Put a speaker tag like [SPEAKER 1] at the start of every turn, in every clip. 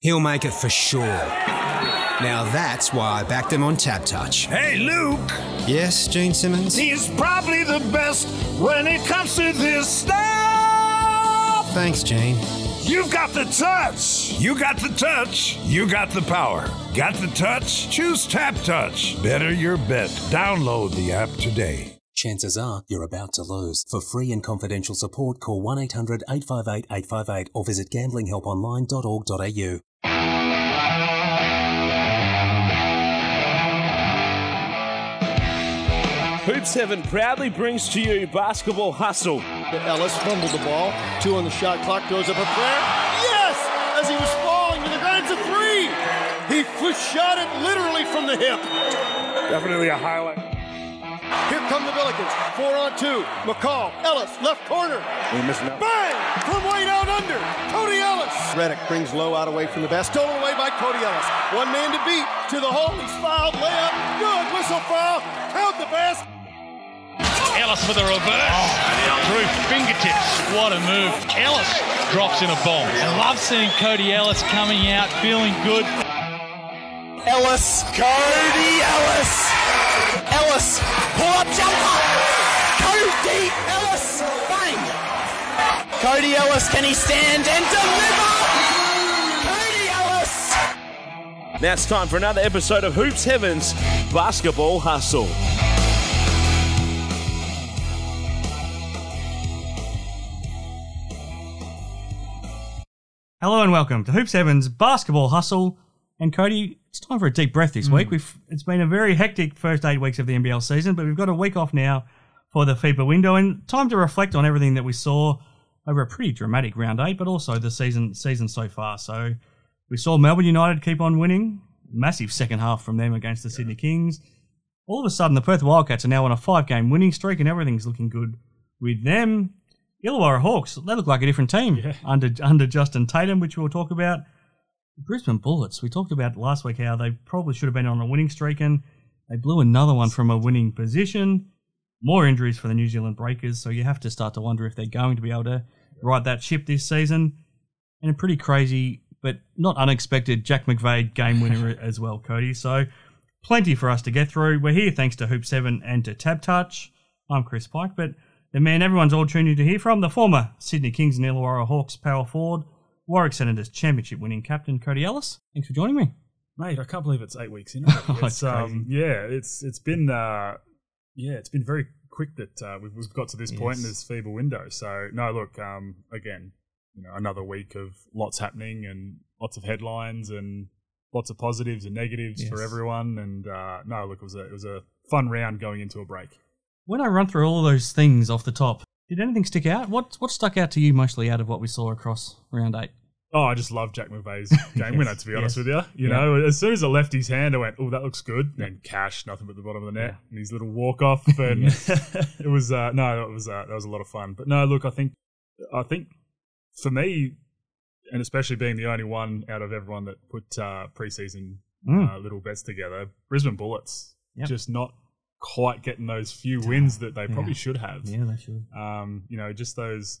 [SPEAKER 1] He'll make it for sure. Now that's why I backed him on TabTouch.
[SPEAKER 2] Hey, Luke!
[SPEAKER 1] Yes, Gene Simmons?
[SPEAKER 2] He's probably the best when it comes to this stuff!
[SPEAKER 1] Thanks, Gene.
[SPEAKER 2] You've got the touch! You got the touch, you got the power. Got the touch? Choose TabTouch. Better your bet. Download the app today.
[SPEAKER 3] Chances are you're about to lose. For free and confidential support, call 1 800 858 858 or visit gamblinghelponline.org.au.
[SPEAKER 4] Hoops Heaven proudly brings to you Basketball Hustle.
[SPEAKER 5] Ellis fumbled the ball. Two on the shot clock. Goes up a prayer. Yes! As he was falling to the ground, it's a three. He shot it literally from the hip.
[SPEAKER 4] Definitely a highlight.
[SPEAKER 5] Here come the Billikens. Four on two. McCall. Ellis, left corner.
[SPEAKER 4] We missing out.
[SPEAKER 5] Bang! From way down under. Cody Ellis. Reddick brings low out away from the best. Stolen away by Cody Ellis. One man to beat. To the hole. He's fouled. Layup. Good. Whistle foul. Count the best.
[SPEAKER 6] Ellis for the reverse. Through fingertips. What a move. Ellis drops in a bomb. I love seeing Cody Ellis coming out feeling good.
[SPEAKER 7] Ellis. Cody Ellis. Ellis. Pull up jumper. Cody Ellis. Bang. Cody Ellis, can he stand and deliver? Cody Ellis.
[SPEAKER 4] Now it's time for another episode of Hoops Heaven's Basketball Hustle.
[SPEAKER 8] Hello and welcome to Hoops Heaven's Basketball Hustle. And Cody, it's time for a deep breath this week. Hmm. We've it's been a very hectic first eight weeks of the NBL season, but we've got a week off now for the FIBA window and time to reflect on everything that we saw over a pretty dramatic round eight, but also the season season so far. So we saw Melbourne United keep on winning, massive second half from them against the Sydney Kings. All of a sudden, the Perth Wildcats are now on a five game winning streak, and everything's looking good with them. Illawarra Hawks, they look like a different team under under Justin Tatum, which we'll talk about. Brisbane Bullets, we talked about last week how they probably should have been on a winning streak and they blew another one from a winning position. More injuries for the New Zealand Breakers, so you have to start to wonder if they're going to be able to right that ship this season. And a pretty crazy, but not unexpected Jack McVeigh game winner as well, Cody. So plenty for us to get through. We're here thanks to Hoop 7 and to Tab Touch. I'm Chris Pike, but the man everyone's all tuned in to hear from, the former Sydney Kings and Illawarra Hawks power forward, Warwick Senators championship winning captain Cody Ellis. Thanks for joining me.
[SPEAKER 9] Mate, I can't believe it's eight weeks in.
[SPEAKER 8] Oh,
[SPEAKER 9] it's, um, yeah, it's it's been uh, yeah, it's been very quick that uh, we've, we've got to this point in this FIBA window. So no, look, um, again, you know, another week of lots happening and lots of headlines and lots of positives and negatives for everyone. And uh, no, look, it was a it was a fun round going into a break.
[SPEAKER 8] When I run through all those things off the top, did anything stick out? What what stuck out to you mostly out of what we saw across round eight?
[SPEAKER 9] Oh, I just love Jack McVeigh's game winner, to be honest
[SPEAKER 8] yes.
[SPEAKER 9] with you. You
[SPEAKER 8] Yeah.
[SPEAKER 9] know, as soon as I left his hand, I went, oh, that looks good. And cash, nothing but the bottom of the net. And his little walk off. And it was, uh, no, it was, uh, that was a lot of fun. But no, look, I think, I think for me, and especially being the only one out of everyone that put uh, preseason
[SPEAKER 8] Mm.
[SPEAKER 9] uh, little bets together, Brisbane Bullets
[SPEAKER 8] Yep.
[SPEAKER 9] just not quite getting those few wins that they probably should have
[SPEAKER 8] Yeah, they should.
[SPEAKER 9] um, you know, just those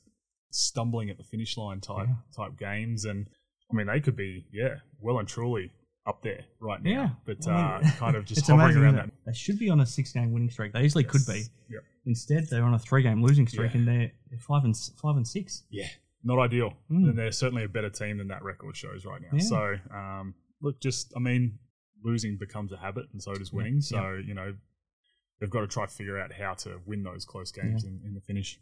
[SPEAKER 9] stumbling at the finish line type type games, and I mean, they could be yeah, well and truly up there right now.
[SPEAKER 8] Yeah.
[SPEAKER 9] but
[SPEAKER 8] I mean,
[SPEAKER 9] uh, kind of just hovering
[SPEAKER 8] amazing,
[SPEAKER 9] around that.
[SPEAKER 8] They should be on a six game winning streak. They easily could be.
[SPEAKER 9] Yep.
[SPEAKER 8] Instead, they're on a three game losing streak
[SPEAKER 9] Yeah.
[SPEAKER 8] and they're, they're five and five and six.
[SPEAKER 9] Yeah, not ideal.
[SPEAKER 8] Mm.
[SPEAKER 9] And they're certainly a better team than that record shows right now.
[SPEAKER 8] Yeah.
[SPEAKER 9] So, um, look, just I mean, losing becomes a habit, and so does winning. So, you know, they've got to try to figure out how to win those close games in, in the finish.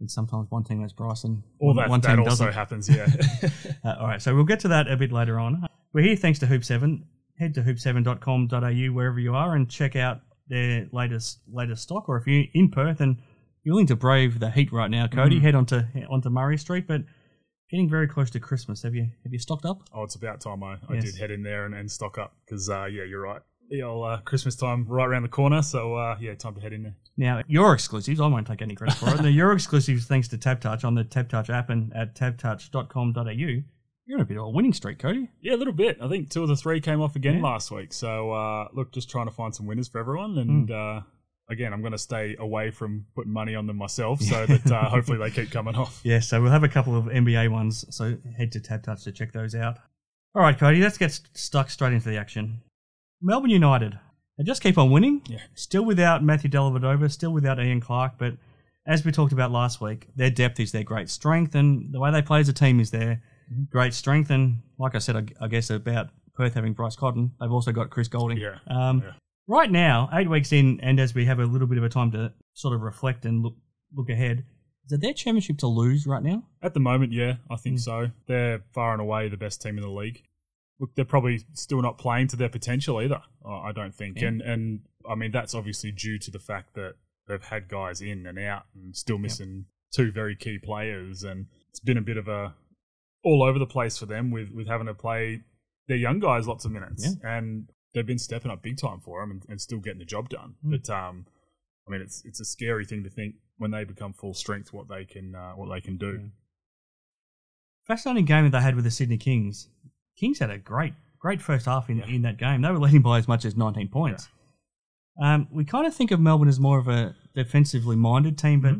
[SPEAKER 8] And sometimes one team has Bryson.
[SPEAKER 9] Or that,
[SPEAKER 8] one
[SPEAKER 9] that
[SPEAKER 8] team
[SPEAKER 9] also
[SPEAKER 8] doesn't.
[SPEAKER 9] happens. Yeah.
[SPEAKER 8] Uh, all right, so we'll get to that a bit later on. We're here thanks to Hoop Seven. Head to hoop7.com.au wherever you are and check out their latest latest stock. Or if you're in Perth and you're willing to brave the heat right now, Cody,
[SPEAKER 9] Mm.
[SPEAKER 8] head onto onto Murray Street. But getting very close to Christmas, have you have you stocked up?
[SPEAKER 9] Oh, it's about time I, I
[SPEAKER 8] Yes.
[SPEAKER 9] did head in there and, and stock up because, uh, yeah, you're right. The old uh, Christmas time right around the corner. So, uh, yeah, time to head in there.
[SPEAKER 8] Now, your exclusives, I won't take any credit for it. The your exclusives, thanks to TabTouch on the TabTouch app and at tabtouch.com.au. You're on a bit of a winning streak, Cody.
[SPEAKER 9] Yeah, a little bit. I think two of the three came off again
[SPEAKER 8] Yeah.
[SPEAKER 9] last week. So, uh, look, just trying to find some winners for everyone. And uh, again, I'm going to stay away from putting money on them myself so that uh, hopefully they keep coming off.
[SPEAKER 8] Yeah, so we'll have a couple of NBA ones. So head to TabTouch to check those out. All right, Cody, let's get st- stuck straight into the action. Melbourne United. They just keep on winning.
[SPEAKER 9] Yeah.
[SPEAKER 8] Still without Matthew Dellavedova, still without Ian Clark, but as we talked about last week, their depth is their great strength, and the way they play as a team is their great strength. And like I said, I, I guess about Perth having Bryce Cotton, they've also got Chris Goulding.
[SPEAKER 9] Yeah.
[SPEAKER 8] Um,
[SPEAKER 9] Yeah.
[SPEAKER 8] Right now, eight weeks in, and as we have a little bit of a time to sort of reflect and look look ahead, is it their championship to lose right now?
[SPEAKER 9] At the moment, yeah, I think so. They're far and away the best team in the league. Look, they're probably still not playing to their potential either. I don't think,
[SPEAKER 8] Yeah.
[SPEAKER 9] and and I mean that's obviously due to the fact that they've had guys in and out and still missing two very key players, and it's been a bit of a all over the place for them with with having to play their young guys lots of minutes, and they've been stepping up big time for them and, and still getting the job done.
[SPEAKER 8] Mm.
[SPEAKER 9] But um, I mean, it's it's a scary thing to think when they become full strength what they can uh, what they can do.
[SPEAKER 8] Fascinating game that they had with the Sydney Kings. Kings had a great, great first half in, in that game. They were leading by as much as 19 points. Um, we kind of think of Melbourne as more of a defensively minded team, but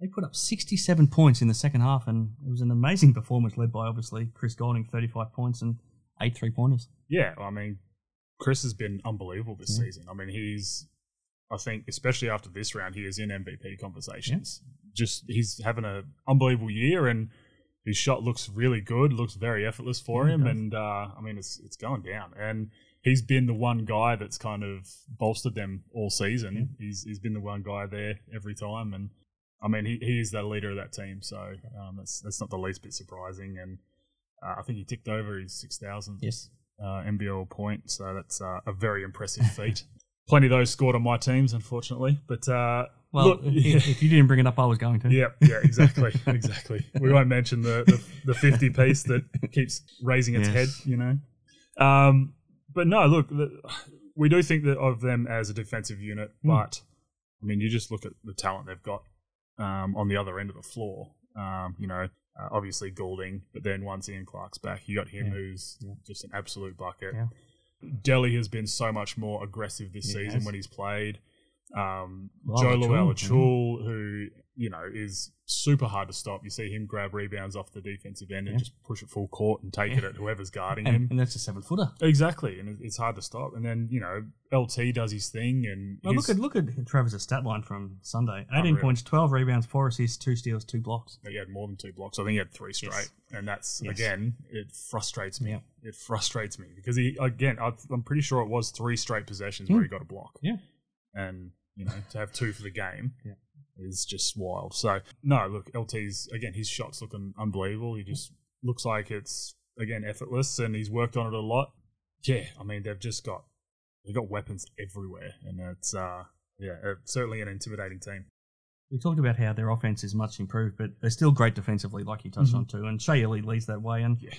[SPEAKER 8] they put up 67 points in the second half, and it was an amazing performance led by obviously Chris Goulding, 35 points and eight three pointers.
[SPEAKER 9] Yeah, I mean, Chris has been unbelievable this
[SPEAKER 8] Yeah.
[SPEAKER 9] season. I mean, he's, I think, especially after this round, he is in MVP conversations. Just he's having an unbelievable year, and his shot looks really good. Looks very effortless for
[SPEAKER 8] Yeah,
[SPEAKER 9] him, and uh, I mean, it's it's going down. And he's been the one guy that's kind of bolstered them all season. He's he's been the one guy there every time, and I mean, he, he is the leader of that team. So um, that's that's not the least bit surprising, and. Uh, I think he ticked over his 6,000
[SPEAKER 8] Yes.
[SPEAKER 9] uh, NBL point, so that's uh, a very impressive feat. Plenty of those scored on my teams, unfortunately. But uh,
[SPEAKER 8] Well,
[SPEAKER 9] look,
[SPEAKER 8] if, if you didn't bring it up, I was going to.
[SPEAKER 9] yeah, yeah, exactly, exactly. We won't mention the, the the fifty piece that keeps raising its
[SPEAKER 8] Yes.
[SPEAKER 9] head, you know. Um, but no, look, the, we do think that of them as a defensive unit,
[SPEAKER 8] Hmm.
[SPEAKER 9] but I mean, you just look at the talent they've got um, on the other end of the floor. Um, you know, uh, obviously Goulding, but then once Ian Clark's back, you got him
[SPEAKER 8] Yeah.
[SPEAKER 9] who's just an absolute bucket.
[SPEAKER 8] Yeah.
[SPEAKER 9] Delly has been so much more aggressive this
[SPEAKER 8] He
[SPEAKER 9] season
[SPEAKER 8] has.
[SPEAKER 9] when he's played. Um, Joe
[SPEAKER 8] Achul,
[SPEAKER 9] Luella who you know is super hard to stop. You see him grab rebounds off the defensive end and just push it full court and take it at whoever's guarding
[SPEAKER 8] And,
[SPEAKER 9] him.
[SPEAKER 8] and that's a seven footer.
[SPEAKER 9] Exactly, and it's hard to stop. And then you know LT does his thing, and
[SPEAKER 8] Well, look at look at Travis' stat line from Sunday: eighteen
[SPEAKER 9] Unreal.
[SPEAKER 8] points, twelve rebounds, four assists, two steals, two blocks.
[SPEAKER 9] he had more than two blocks. I think he had three straight,
[SPEAKER 8] Yes.
[SPEAKER 9] and that's
[SPEAKER 8] Yes.
[SPEAKER 9] again it frustrates me.
[SPEAKER 8] Yeah.
[SPEAKER 9] It frustrates me because he again I, I'm pretty sure it was three straight possessions where
[SPEAKER 8] Hmm.
[SPEAKER 9] he got a block.
[SPEAKER 8] Yeah.
[SPEAKER 9] And you know to have two for the game
[SPEAKER 8] Yeah.
[SPEAKER 9] is just wild. So no, look, LT's again his shots looking unbelievable. He just looks like it's again effortless, and he's worked on it a lot. Yeah, I mean they've just got they've got weapons everywhere, and it's uh yeah it's certainly an intimidating team.
[SPEAKER 8] We talked about how their offense is much improved, but they're still great defensively, like you touched
[SPEAKER 9] Mhm.
[SPEAKER 8] on too. And Shea Ili leads that way. And
[SPEAKER 9] Yeah.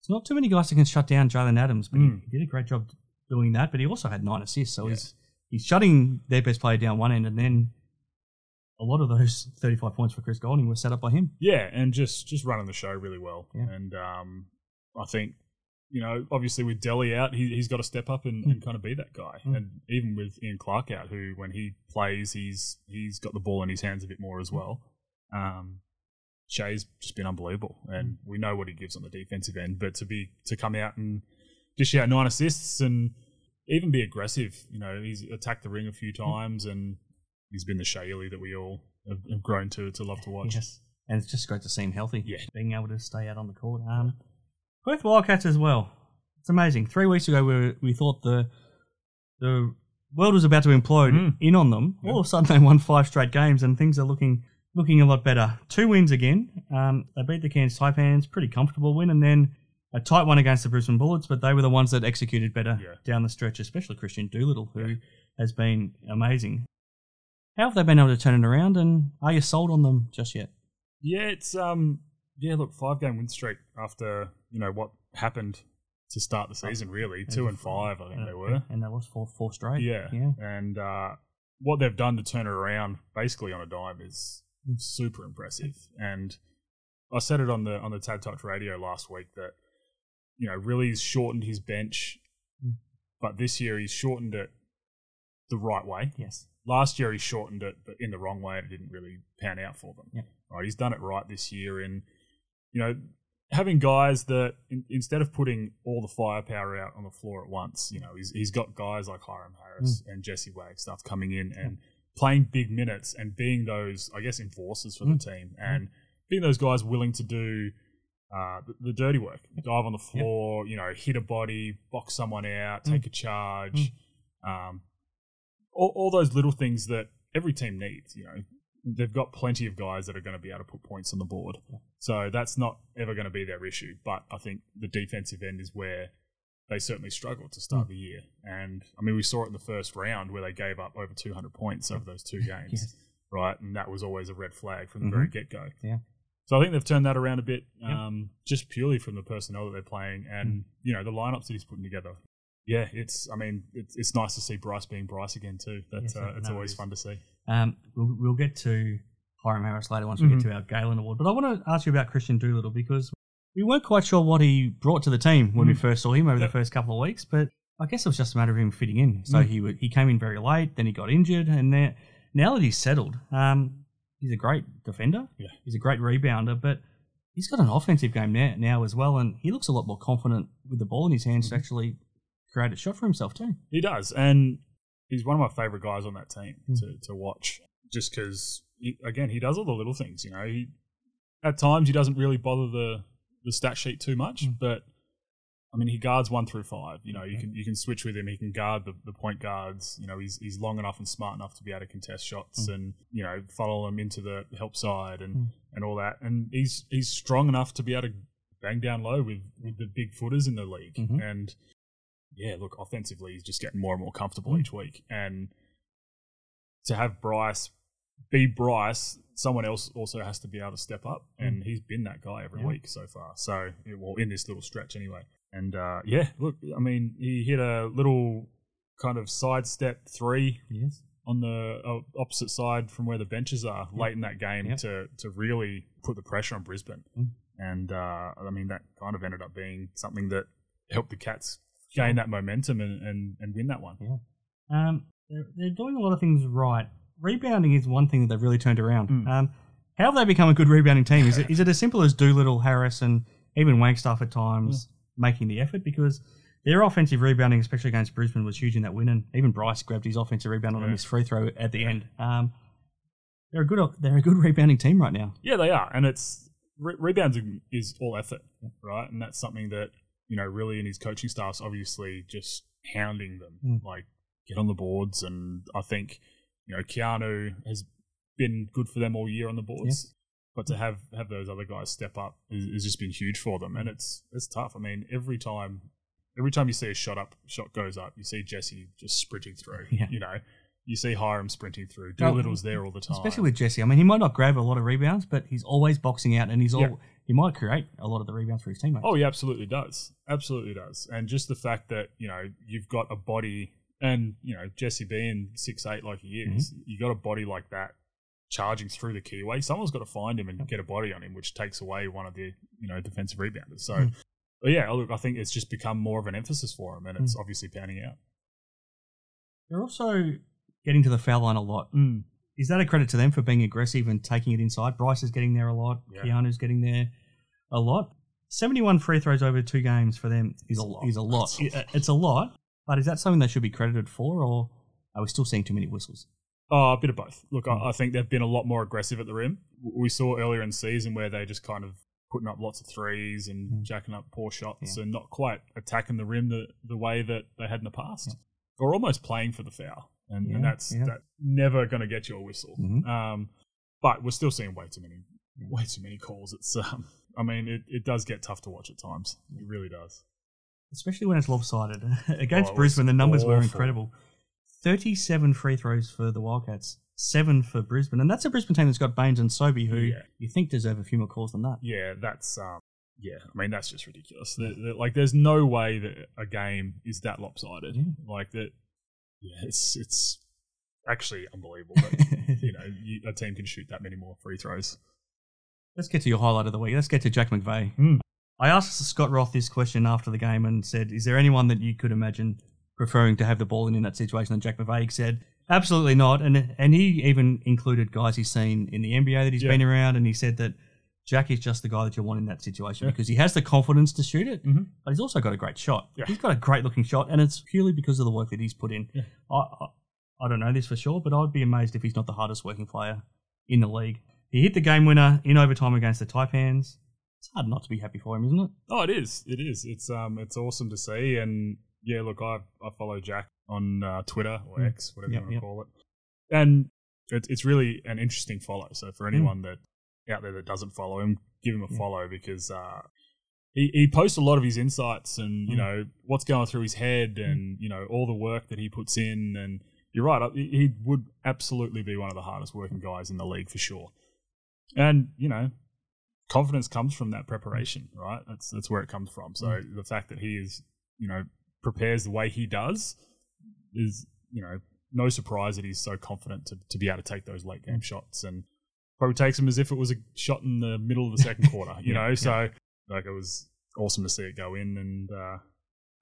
[SPEAKER 8] it's not too many guys that can shut down Jalen Adams, but
[SPEAKER 9] Mm.
[SPEAKER 8] he did a great job doing that. But he also had nine assists, so
[SPEAKER 9] Yeah.
[SPEAKER 8] he's he's shutting their best player down one end, and then a lot of those 35 points for Chris Goulding were set up by him.
[SPEAKER 9] Yeah, and just just running the show really well.
[SPEAKER 8] Yeah.
[SPEAKER 9] And um, I think you know, obviously with Delly out, he, he's got to step up and, and kind of be that guy.
[SPEAKER 8] Mm.
[SPEAKER 9] And even with Ian Clark out, who when he plays, he's he's got the ball in his hands a bit more as well. Um, Shea's just been unbelievable, and we know what he gives on the defensive end. But to be to come out and dish out nine assists and even be aggressive, you know, he's attacked the ring a few times, and he's been the Shea Ili that we all have, grown to to love to watch.
[SPEAKER 8] Yes. And it's just great to see him healthy.
[SPEAKER 9] Yeah.
[SPEAKER 8] Being able to stay out on the court. Um, Perth Wildcats as well. It's amazing. Three weeks ago, we, we thought the the world was about to implode
[SPEAKER 9] Mm.
[SPEAKER 8] in on them. All of a sudden, they won five straight games, and things are looking looking a lot better. Two wins again. Um, they beat the Cairns Taipans, pretty comfortable win, and then a tight one against the Brisbane Bullets, but they were the ones that executed better
[SPEAKER 9] Yeah.
[SPEAKER 8] down the stretch, especially Kristian Doolittle, who has been amazing. How have they been able to turn it around, and are you sold on them just yet?
[SPEAKER 9] Yeah, it's um yeah, look, five game win streak after, you know, what happened to start the season really. Two and five I think
[SPEAKER 8] Uh,
[SPEAKER 9] they were.
[SPEAKER 8] and they lost four four straight.
[SPEAKER 9] Yeah.
[SPEAKER 8] yeah.
[SPEAKER 9] And uh what they've done to turn it around basically on a dime is super impressive. And I said it on the on the TabTouch radio last week that, you know, really he's shortened his bench,
[SPEAKER 8] Mm.
[SPEAKER 9] but this year he's shortened it the right way.
[SPEAKER 8] Yes.
[SPEAKER 9] Last year he shortened it, but in the wrong way, and it didn't really pan out for them.
[SPEAKER 8] Yeah.
[SPEAKER 9] Right, he's done it right this year, and you know having guys that in, instead of putting all the firepower out on the floor at once, you know, he's, he's got guys like Hyrum Harris and Jesse Wagstaff coming in and playing big minutes and being those, I guess, enforcers for the team and being those guys willing to do uh, the, the dirty work, dive on the floor, you know, hit a body, box someone out, take a charge, um, all, all those little things that every team needs. You know, they've got plenty of guys that are going to be able to put points on the board, so that's not ever going to be their issue. But I think the defensive end is where they certainly struggled to start the year, and I mean we saw it in the first round where they gave up over 200 points over those two games, right? And that was always a red flag from the very get go.
[SPEAKER 8] Yeah.
[SPEAKER 9] So I think they've turned that around a bit, um, just purely from the personnel that they're playing and you know the lineups that he's putting together. Yeah, it's. I mean, it's, it's nice to see Bryce being Bryce again too. That's
[SPEAKER 8] Yes,
[SPEAKER 9] uh, it's
[SPEAKER 8] no,
[SPEAKER 9] always
[SPEAKER 8] is.
[SPEAKER 9] fun to see.
[SPEAKER 8] Um, we'll, we'll get to Hyrum Harris later once we
[SPEAKER 9] Mm-hmm.
[SPEAKER 8] get to our Galen Award. But I want to ask you about Kristian Doolittle because we weren't quite sure what he brought to the team when we first saw him over
[SPEAKER 9] Mm. Yep.
[SPEAKER 8] the first couple of weeks. But I guess it was just a matter of him fitting in. So
[SPEAKER 9] Mm.
[SPEAKER 8] he would, he came in very late, then he got injured, and now, now that he's settled, um, he's a great defender.
[SPEAKER 9] Yeah.
[SPEAKER 8] He's a great rebounder, but he's got an offensive game now, now as well, and he looks a lot more confident with the ball in his
[SPEAKER 9] Mm-hmm.
[SPEAKER 8] hands to actually create a shot for himself too.
[SPEAKER 9] He does, and he's one of my favorite guys on that team
[SPEAKER 8] Mm.
[SPEAKER 9] to, to watch. Just because, again, he does all the little things. You know, he at times he doesn't really bother the the stat sheet too much,
[SPEAKER 8] Mm.
[SPEAKER 9] but I mean, he guards one through five. You know, you can you can switch with him. He can guard the, the point guards. You know, he's he's long enough and smart enough to be able to contest shots
[SPEAKER 8] Mm.
[SPEAKER 9] and you know follow them into the help side and and all that. And he's he's strong enough to be able to bang down low with, with the big footers in the league.
[SPEAKER 8] Mhm.
[SPEAKER 9] And yeah, look, offensively, he's just getting more and more
[SPEAKER 8] Mm.
[SPEAKER 9] comfortable each week. And to have Bryce be Bryce, someone else also has to be able to step up, and he's been that guy every
[SPEAKER 8] Mm. Yeah.
[SPEAKER 9] week so far. So, well, in this little stretch anyway. And uh, yeah, look, I mean, he hit a little kind of sidestep three
[SPEAKER 8] Yes.
[SPEAKER 9] on the uh, opposite side from where the benches are late in that game
[SPEAKER 8] Yep.
[SPEAKER 9] to to really put the pressure on Brisbane.
[SPEAKER 8] Mm.
[SPEAKER 9] And uh, I mean, that kind of ended up being something that helped the Cats gain that momentum and, and, and win that one.
[SPEAKER 8] Yeah. Um, they're, they're doing a lot of things right. Rebounding is one thing that they've really turned around.
[SPEAKER 9] Mm.
[SPEAKER 8] Um, how have they become a good rebounding team? Is it, is it as simple as Doolittle, Harris, and even Wagstaff at times making the effort? Because their offensive rebounding, especially against Brisbane, was huge in that win, and even Bryce grabbed his offensive rebound on
[SPEAKER 9] Yeah.
[SPEAKER 8] missed free throw at the end. Um, they're a good they're a good rebounding team right now.
[SPEAKER 9] Yeah, they are, and it's re- rebounding is all effort, right? And that's something that you know really in his coaching staff's obviously just hounding them,
[SPEAKER 8] Mm.
[SPEAKER 9] like get on the boards. And I think you know Keanu has been good for them all year on the boards, but to have have those other guys step up has, just been huge for them, and it's it's tough. I mean, every time. Every time you see a shot up, shot goes up. You see Jesse just sprinting through.
[SPEAKER 8] Yeah.
[SPEAKER 9] You know, you see Hyrum sprinting through. Doolittle's there all the time.
[SPEAKER 8] Especially with Jesse. I mean, he might not grab a lot of rebounds, but he's always boxing out, and he's all
[SPEAKER 9] Yeah.
[SPEAKER 8] he might create a lot of the rebounds for his teammates.
[SPEAKER 9] Oh, he absolutely does. Absolutely does. And just the fact that, you know, you've got a body and, you know, Jesse being six eight like he is, mm-hmm. you got a body like that charging through the keyway. Someone's got to find him and get a body on him, which takes away one of the, you know, defensive rebounders. So hmm. but yeah, look, I think it's just become more of an emphasis for him and it's hmm. obviously panning out.
[SPEAKER 8] They're also getting to the foul line a lot. Hmm. Is that a credit to them for being aggressive and taking it inside? Bryce is getting there a lot.
[SPEAKER 9] Yeah.
[SPEAKER 8] Keanu's getting there a lot. 71 free throws over two games for them is a,
[SPEAKER 9] lot.
[SPEAKER 8] is a lot.
[SPEAKER 9] That's a
[SPEAKER 8] It- It's a lot, but is that something they should be credited for, or are we still seeing too many whistles?
[SPEAKER 9] Oh, a bit of both. Look, I, I think they've been a lot more aggressive at the rim. We saw earlier in the season where they just kind of putting up lots of threes and jacking up poor shots and not quite attacking the rim the, the way that they had in the past. Or almost playing for the foul. And, and that's
[SPEAKER 8] yeah.
[SPEAKER 9] that's never going to get you a whistle.
[SPEAKER 8] Mhm.
[SPEAKER 9] Um, but we're still seeing way too many, way too many calls. It's, um, I mean, it, it does get tough to watch at times. It really does.
[SPEAKER 8] Especially when it's lopsided. Against
[SPEAKER 9] Oh, it
[SPEAKER 8] Brisbane, the numbers were incredible. 37 free throws for the Wildcats, seven for Brisbane. And that's a Brisbane team that's got Baines and Sobey, who
[SPEAKER 9] Yeah.
[SPEAKER 8] you think deserve a few more calls than that.
[SPEAKER 9] Yeah, that's um, yeah. I mean, that's just ridiculous. The- the- like, there's no way that a game is that lopsided.
[SPEAKER 8] Yeah.
[SPEAKER 9] Like that. Yeah, it's it's actually unbelievable that you know you, a team can shoot that many more free throws.
[SPEAKER 8] Let's get to your highlight of the week. Let's get to Jack McVeigh.
[SPEAKER 9] Hmm.
[SPEAKER 8] I asked Scott Roth this question after the game and said, "Is there anyone that you could imagine preferring to have the ball in in that situation?" And Jack McVeigh said, "Absolutely not." And and he even included guys he's seen in the NBA that he's
[SPEAKER 9] Yeah.
[SPEAKER 8] been around, and he said that Jack is just the guy that you want in that situation because he has the confidence to shoot it,
[SPEAKER 9] Mhm.
[SPEAKER 8] but he's also got a great shot.
[SPEAKER 9] Yeah.
[SPEAKER 8] He's got a great looking shot, and it's purely because of the work that he's put in. I, I, I don't know this for sure, but I'd be amazed if he's not the hardest working player in the league. He hit the game winner in overtime against the Taipans. It's hard not to be happy for him, isn't it?
[SPEAKER 9] Oh, it is. It is. It's um, it's awesome to see. And yeah, look, I I follow Jack on uh, Twitter or
[SPEAKER 8] Mm.
[SPEAKER 9] X, whatever
[SPEAKER 8] Yep,
[SPEAKER 9] you want to
[SPEAKER 8] yep.
[SPEAKER 9] call it. And it's it's really an interesting follow. So
[SPEAKER 8] Mm.
[SPEAKER 9] for anyone that out there that doesn't follow him, give him a follow because uh, he he posts a lot of his insights and you
[SPEAKER 8] Mm.
[SPEAKER 9] know what's going through his head and you know all the work that he puts in. And you're right, he he would absolutely be one of the hardest working guys in the league for sure. And you know, confidence comes from that preparation, right? That's that's where it comes from. So
[SPEAKER 8] Mm.
[SPEAKER 9] the fact that he is, you know, prepares the way he does is, you know, no surprise that he's so confident to, to be able to take those late game shots and probably takes them as if it was a shot in the middle of the second quarter, you
[SPEAKER 8] Yeah,
[SPEAKER 9] know.
[SPEAKER 8] yeah.
[SPEAKER 9] So like it was awesome to see it go in and uh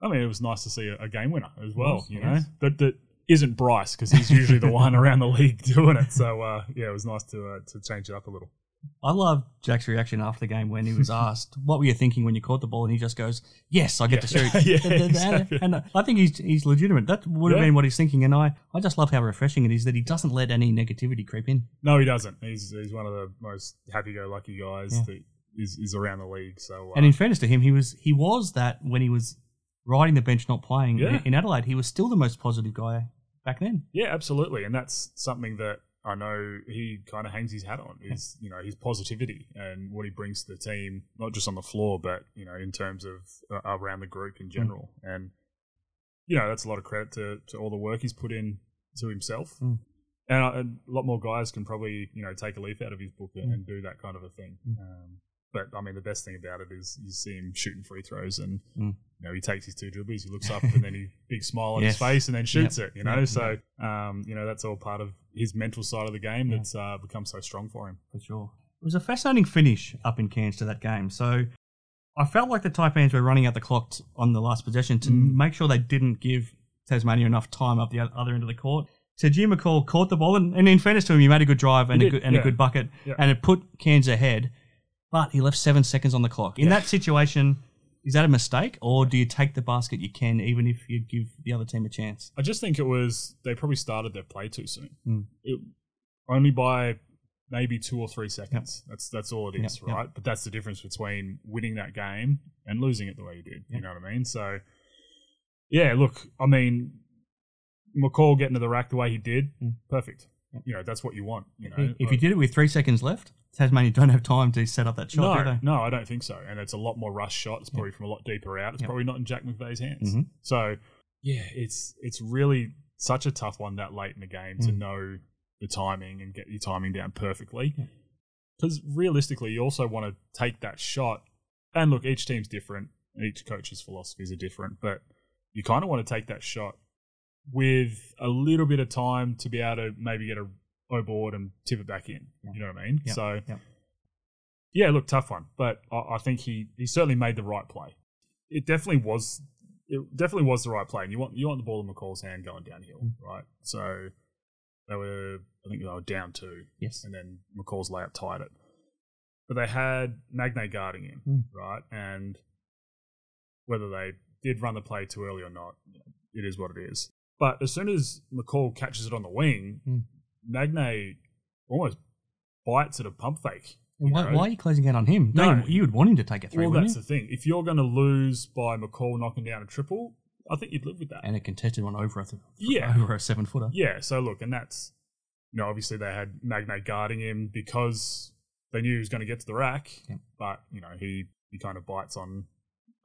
[SPEAKER 9] I mean it was nice to see a, a game winner as well,
[SPEAKER 8] was,
[SPEAKER 9] you know. That that isn't Bryce because he's usually the one around the league doing it. So uh yeah, it was nice to uh, to change it up a little.
[SPEAKER 8] I love Jack's reaction after the game when he was asked, "What were you thinking when you caught the ball?" and he just goes, "Yes, I get to
[SPEAKER 9] Yeah.
[SPEAKER 8] shoot."
[SPEAKER 9] Yeah,
[SPEAKER 8] and,
[SPEAKER 9] exactly.
[SPEAKER 8] and I think he's he's legitimate. That would have
[SPEAKER 9] Yeah.
[SPEAKER 8] been what he's thinking, and I I just love how refreshing it is that he doesn't let any negativity creep in.
[SPEAKER 9] No, he doesn't. He's he's one of the most happy-go-lucky guys
[SPEAKER 8] Yeah.
[SPEAKER 9] that is, is around the league. So uh,
[SPEAKER 8] And in fairness to him, he was he was that when he was riding the bench, not playing in Adelaide. He was still the most positive guy back then.
[SPEAKER 9] yeah, absolutely, and that's something that I know he kind of hangs his hat on is you know his positivity and what he brings to the team, not just on the floor, but you know in terms of uh, around the group in general. And you know that's a lot of credit to to all the work he's put in to himself.
[SPEAKER 8] Mm.
[SPEAKER 9] And, uh, a lot more guys can probably you know take a leaf out of his book and,
[SPEAKER 8] Mm.
[SPEAKER 9] and do that kind of a thing. Um, but I mean, the best thing about it is you see him shooting free throws, and
[SPEAKER 8] Mm.
[SPEAKER 9] you know he takes his two dribbles, he looks up, and then he big smile on his face, and then shoots
[SPEAKER 8] Yep.
[SPEAKER 9] it. You know,
[SPEAKER 8] Yep.
[SPEAKER 9] so um, you know that's all part of his mental side of the game that's uh, become so strong for him.
[SPEAKER 8] for sure. It was a fascinating finish up in Cairns to that game. So I felt like the Taipans were running out the clock t- on the last possession to
[SPEAKER 9] Mm.
[SPEAKER 8] make sure they didn't give Tasmania enough time up the other end of the court. So Jim McCall caught the ball, and, and in fairness to him, he made a good drive and, a good, and
[SPEAKER 9] yeah.
[SPEAKER 8] a good bucket,
[SPEAKER 9] Yeah.
[SPEAKER 8] and it put Cairns ahead. But he left seven seconds on the clock. In
[SPEAKER 9] Yeah.
[SPEAKER 8] that situation, is that a mistake, or do you take the basket you can, even if you give the other team a chance?
[SPEAKER 9] I just think it was they probably started their play too soon.
[SPEAKER 8] Mm.
[SPEAKER 9] It, only by maybe two or three seconds. That's that's all it is,
[SPEAKER 8] Yep, yep.
[SPEAKER 9] right? But that's the difference between winning that game and losing it the way you did. You know what I mean? So, yeah, look, I mean, McCall getting to the rack the way he did,
[SPEAKER 8] Mm.
[SPEAKER 9] perfect.
[SPEAKER 8] Yep.
[SPEAKER 9] You know, that's what you want. You know,
[SPEAKER 8] if you did it with three seconds left, Tasmania don't have time to set up that shot, do
[SPEAKER 9] no,
[SPEAKER 8] they?
[SPEAKER 9] no, I don't think so. And it's a lot more rush shot. It's probably from a lot deeper out. It's
[SPEAKER 8] Yep.
[SPEAKER 9] probably not in Jack McVeigh's hands.
[SPEAKER 8] Mhm.
[SPEAKER 9] So yeah, it's it's really such a tough one that late in the game to
[SPEAKER 8] Mm.
[SPEAKER 9] know the timing and get your timing down perfectly.
[SPEAKER 8] Yeah.
[SPEAKER 9] Because realistically, you also want to take that shot. And look, each team's different. Each coach's philosophies are different, but you kind of want to take that shot with a little bit of time to be able to maybe get a O board and tip it back in.
[SPEAKER 8] Yeah.
[SPEAKER 9] You know what I mean?
[SPEAKER 8] Yep,
[SPEAKER 9] So
[SPEAKER 8] yep.
[SPEAKER 9] yeah, look, tough one, but I, I think he he certainly made the right play. It definitely was it definitely was the right play. And you want you want the ball in McCall's hand going downhill,
[SPEAKER 8] Mm.
[SPEAKER 9] right? So they were I think they were down two,
[SPEAKER 8] Yes.
[SPEAKER 9] and then McCall's layup tied it. But they had Magnay guarding him,
[SPEAKER 8] Mm.
[SPEAKER 9] right? And whether they did run the play too early or not, it is what it is. But as soon as McCall catches it on the wing,
[SPEAKER 8] Mm.
[SPEAKER 9] Magnay almost bites at a pump fake.
[SPEAKER 8] Why, why are you closing out on him?
[SPEAKER 9] No.
[SPEAKER 8] No, you would want him to take a three,
[SPEAKER 9] Well, that's
[SPEAKER 8] you?
[SPEAKER 9] the thing. If you're going to lose by McCall knocking down a triple, I think you'd live with that.
[SPEAKER 8] And a contested one over a th-
[SPEAKER 9] Yeah.
[SPEAKER 8] over a seven footer.
[SPEAKER 9] yeah. So look, and that's you know obviously they had Magnay guarding him because they knew he was going to get to the rack,
[SPEAKER 8] Yeah.
[SPEAKER 9] but you know he he kind of bites on